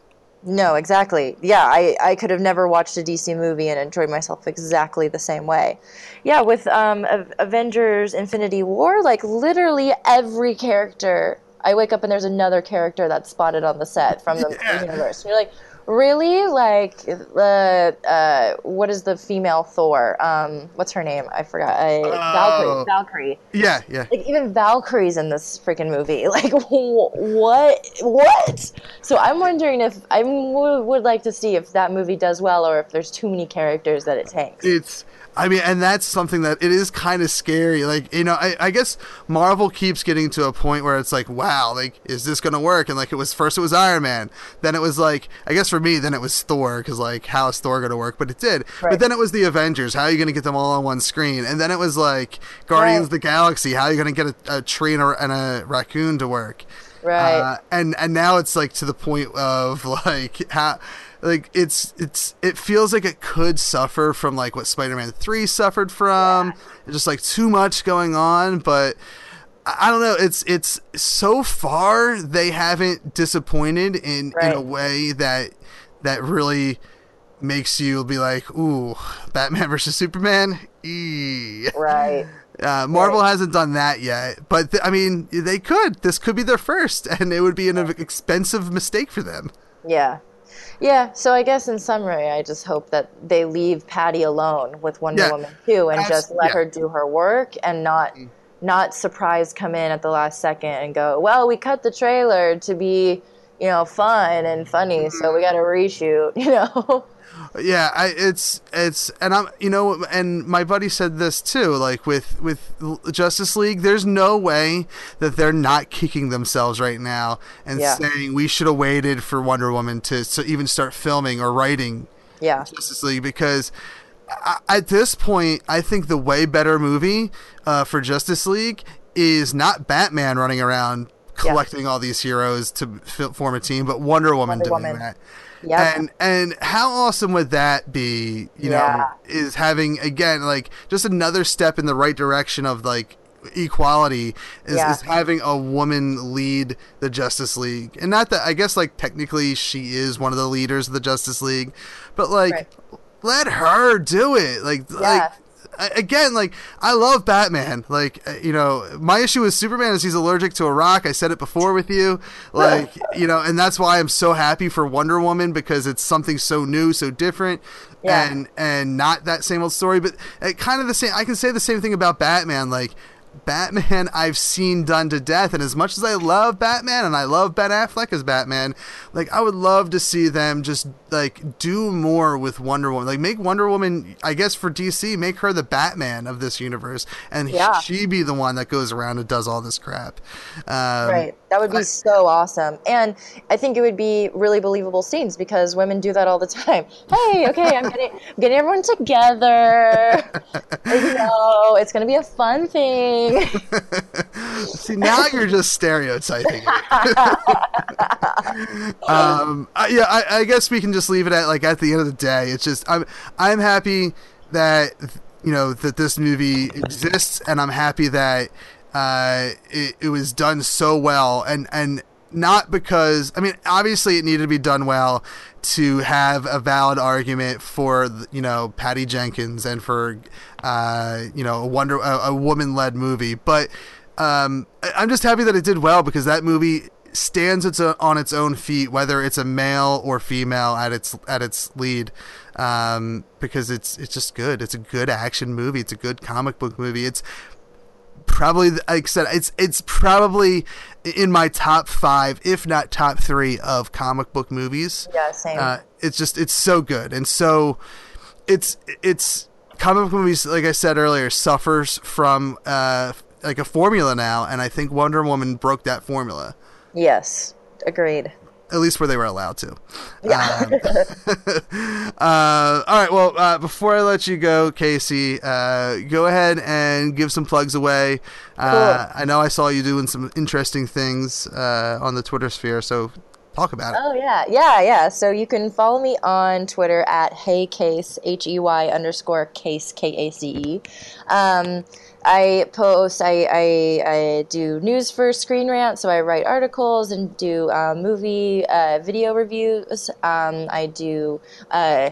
No, exactly. Yeah, I, I could have never watched a DC movie and enjoyed myself exactly the same way. Yeah, with um, Av- Avengers Infinity War, like literally every character, I wake up and there's another character that's spotted on the set from the Yeah. universe. And you're like, really? Like, the, uh, what is the female Thor? Um, what's her name? I forgot. I, Oh. Valkyrie. Valkyrie Yeah, yeah. like even Valkyrie's in this freaking movie. Like wh- what? What? So I'm wondering if I w- would like to see if that movie does well or if there's too many characters that it tanks. It's I mean, and that's something that it is kind of scary. Like, you know, I, I guess Marvel keeps getting to a point where it's like, wow, like, is this going to work? And like, it was first it was Iron Man, then it was like, I guess for me, then it was Thor, because like, how is Thor going to work? But it did. Right. But then it was the Avengers. How are you going to get them all on one screen? And then it was like Guardians Right. of the Galaxy. How are you going to get a, a tree and a, and a raccoon to work? Right. Uh, and and now it's like to the point of like how like it's it's it feels like it could suffer from like what Spider-Man 3 suffered from just like too much going on but I don't know it's it's so far they haven't disappointed in in a way that that really makes you be like ooh Batman versus Superman Eee. right. Uh, Marvel hasn't done that yet, but th- I mean, they could. This could be their first, and it would be an expensive mistake for them. Yeah. Yeah, so I guess in summary, I just hope that they leave Patty alone with Wonder Yeah. Woman 2 and just let yeah. her do her work and not mm. not surprise come in at the last second and go, "Well, we cut the trailer to be, you know, fun and funny, so we mm-hmm. got to reshoot," you know. Yeah, I, it's it's, and I'm, you know, and my buddy said this too. Like with with Justice League, there's no way that they're not kicking themselves right now and Yeah. saying we should have waited for Wonder Woman to to even start filming or writing yeah. Justice League because I, at this point, I think the way better movie uh, for Justice League is not Batman running around Yeah. collecting all these heroes to f- form a team, but Wonder Woman Wonder doing Woman. that. Yep. And and how awesome would that be? You know, is having again like just another step in the right direction of like equality is, Yeah. is having a woman lead the Justice League, and not that I guess like technically she is one of the leaders of the Justice League, but like Right. let her do it. Like Yeah. like again like I love Batman. Like uh, you know my issue with Superman is he's allergic to a rock. I said it before with you. Like you know, and that's why I'm so happy for Wonder Woman because it's something so new, so different. Yeah. And and not that same old story, but uh, kind of the same. I can say the same thing about Batman. Like Batman I've seen done to death. And as much as I love Batman and I love Ben Affleck as Batman, like I would love to see them just like do more with Wonder Woman. Like make Wonder Woman, I guess for DC, make her the Batman of this universe, and Yeah. she be the one that goes around and does all this crap. Um, Right. That would be so awesome. And I think it would be really believable scenes because women do that all the time. Hey, okay, I'm getting I'm getting everyone together. you know, it's gonna be a fun thing. See, now you're just stereotyping it. um, I, yeah, I, I guess we can just leave it at like at the end of the day. It's just I'm I'm happy that you know that this movie exists, and I'm happy that uh, it, it was done so well, and and not because I mean obviously it needed to be done well to have a valid argument for you know Patty Jenkins and for uh, you know a wonder a, a woman led movie, but um, I'm just happy that it did well because that movie stands its o- on its own feet, whether it's a male or female at its at its lead, um, because it's it's just good. It's a good action movie. It's a good comic book movie. It's probably like I said, it's it's probably in my top five, if not top three, of comic book movies. Yeah, same. Uh, it's just it's so good and so it's it's comic book movies like I said earlier suffers from uh like a formula now and I think Wonder Woman broke that formula yes. Agreed. At least where they were allowed to. Yeah. Um, uh, all right. Well, uh, before I let you go, Casey, uh, go ahead and give some plugs away. Uh, I know I saw you doing some interesting things uh, on the Twitter sphere, so talk about it. Oh yeah, yeah, yeah. So you can follow me on Twitter at heycase h e y underscore case k a c e. Um, I post, I, I I do news for Screen Rant, so I write articles and do uh, movie uh, video reviews. Um, I do. Uh,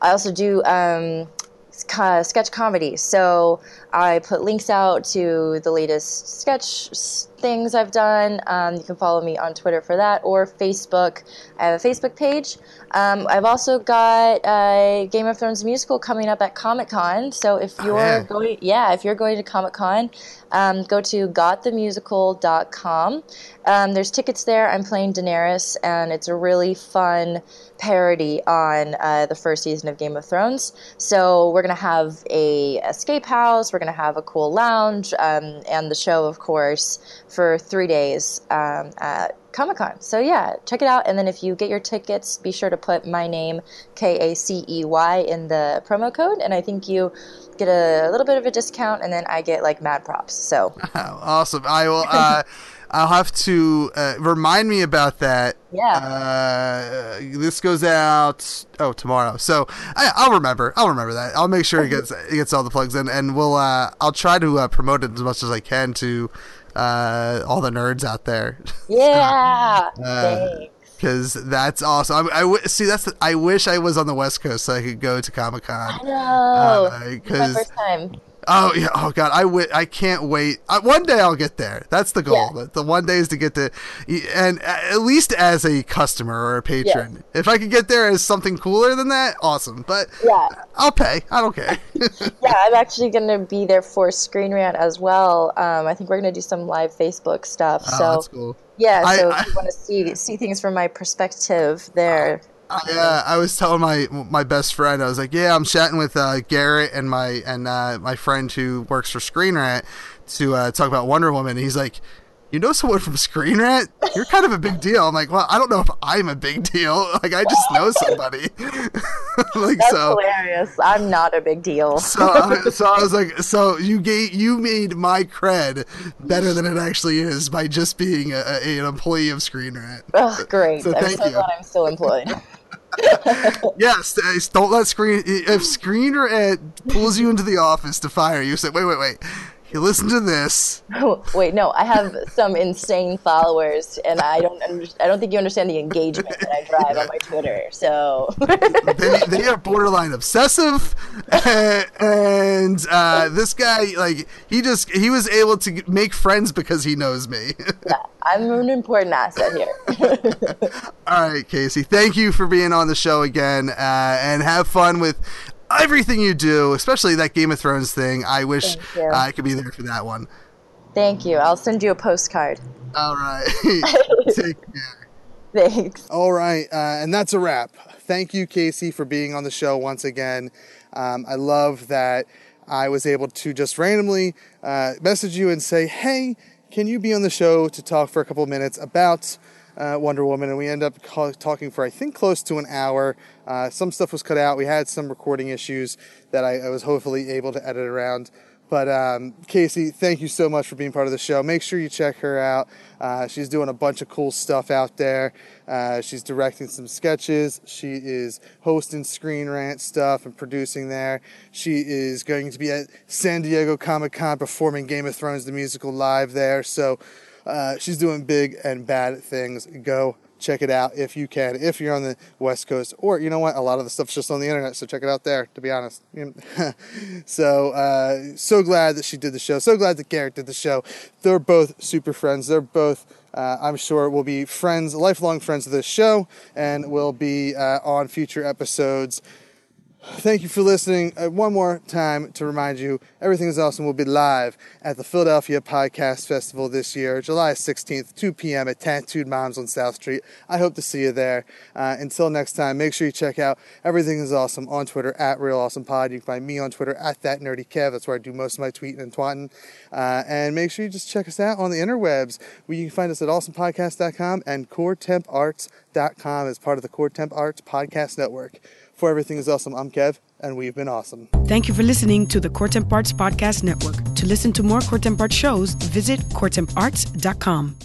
I also do um, sketch comedy. So I put links out to the latest sketch things I've done. Um, you can follow me on Twitter for that or Facebook. I have a Facebook page. Um, I've also got a Game of Thrones musical coming up at Comic Con. So if you're yeah. going, yeah, if you're going to Comic Con, um, go to gotthemusical.com. Um, there's tickets there. I'm playing Daenerys, and it's a really fun parody on uh, the first season of Game of Thrones. So we're gonna have a escape house. We're gonna have a cool lounge, um, and the show, of course, for three days um, at Comic Con. So yeah, check it out. And then if you get your tickets, be sure to put my name K A C E Y in the promo code, and I think you get a little bit of a discount, and then I get like mad props. So Oh, awesome. I will. Uh, I'll have to uh, remind me about that. Yeah. Uh, this goes out oh tomorrow, so I, I'll remember. I'll remember that. I'll make sure it gets it gets all the plugs in, and we'll. Uh, I'll try to uh, promote it as much as I can to uh, all the nerds out there. yeah, Uh, thanks. Because that's awesome. I, I w- see. That's the, I wish I was on the West Coast so I could go to Comic Con. No, Uh, it's my 'cause- first time. Oh yeah! Oh god! I wi- I can't wait. Uh, one day I'll get there. That's the goal. Yeah. The, one day is to get to, and uh, at least as a customer or a patron. If I could get there as something cooler than that, awesome. But Yeah. I'll pay. I don't care. Yeah, I'm actually going to be there for Screen Rant as well. Um, I think we're going to do some live Facebook stuff. oh, so that's cool. yeah, I- so I- if you want to see see things from my perspective there. Yeah, I was telling my my best friend, I was like, "Yeah, I'm chatting with uh, Garrett and my and uh, my friend who works for Screen Rant to uh, talk about Wonder Woman." And he's like, "You know someone from Screen Rant? You're kind of a big deal." I'm like, "Well, I don't know if I'm a big deal. Like, I just know somebody." like That's so. hilarious. I'm not a big deal. So, I- so I was like, so you gave you made my cred better than it actually is by just being a, a, an employee of Screen Rant. Oh, great. So I'm thank so you. glad I'm still employed. Yes, uh, don't let screen if Screen Rant pulls you into the office to fire you. Say, wait, wait, wait. You listen to this. Wait, no, I have some insane followers, and I don't under- I don't think you understand the engagement that I drive on my Twitter. So They, they are borderline obsessive, and uh, this guy, like, he just he was able to make friends because he knows me. yeah, I'm an important asset here. All right, Casey. Thank you for being on the show again, uh, and have fun with. Everything you do, especially that Game of Thrones thing. I wish uh, I could be there for that one. Thank you. I'll send you a postcard. All right. Take care. Thanks. All right, uh, and that's a wrap. Thank you, Casey, for being on the show once again. Um, I love that I was able to just randomly uh, message you and say, "Hey, can you be on the show to talk for a couple of minutes about uh, Wonder Woman?" And we end up ca- talking for I think close to an hour. Uh, some stuff was cut out. We had some recording issues that I, I was hopefully able to edit around. But um, Casey, thank you so much for being part of the show. Make sure you check her out. Uh, she's doing a bunch of cool stuff out there. Uh, she's directing some sketches. She is hosting Screen Rant stuff and producing there. She is going to be at San Diego Comic Con performing Game of Thrones the musical live there. So uh, she's doing big and bad things. Go check it out if you can, if you're on the West Coast, or you know what, a lot of the stuff's just on the internet, so check it out there. To be honest, so uh, so glad that she did the show. So glad that Garrett did the show. They're both super friends. They're both. Uh, I'm sure will be friends, lifelong friends of this show, and will be uh, on future episodes. Thank you for listening. Uh, one more time to remind you, Everything is Awesome will be live at the Philadelphia Podcast Festival this year, July 16th, 2 p.m. at Tattooed Moms on South Street. I hope to see you there. Uh, until next time, make sure you check out Everything is Awesome on Twitter at Real Awesome Pod. You can find me on Twitter at That Nerdy Kev. That's where I do most of my tweeting and twatting. Uh, and make sure you just check us out on the interwebs. Where you can find us at awesomepodcast.com and coretemparts.com as part of the Core Temp Arts Podcast Network. For Everything is Awesome, I'm Kev, and we've been awesome. Thank you for listening to the Court and Parts Podcast Network. To listen to more Court and Parts shows, visit courtamparts.com.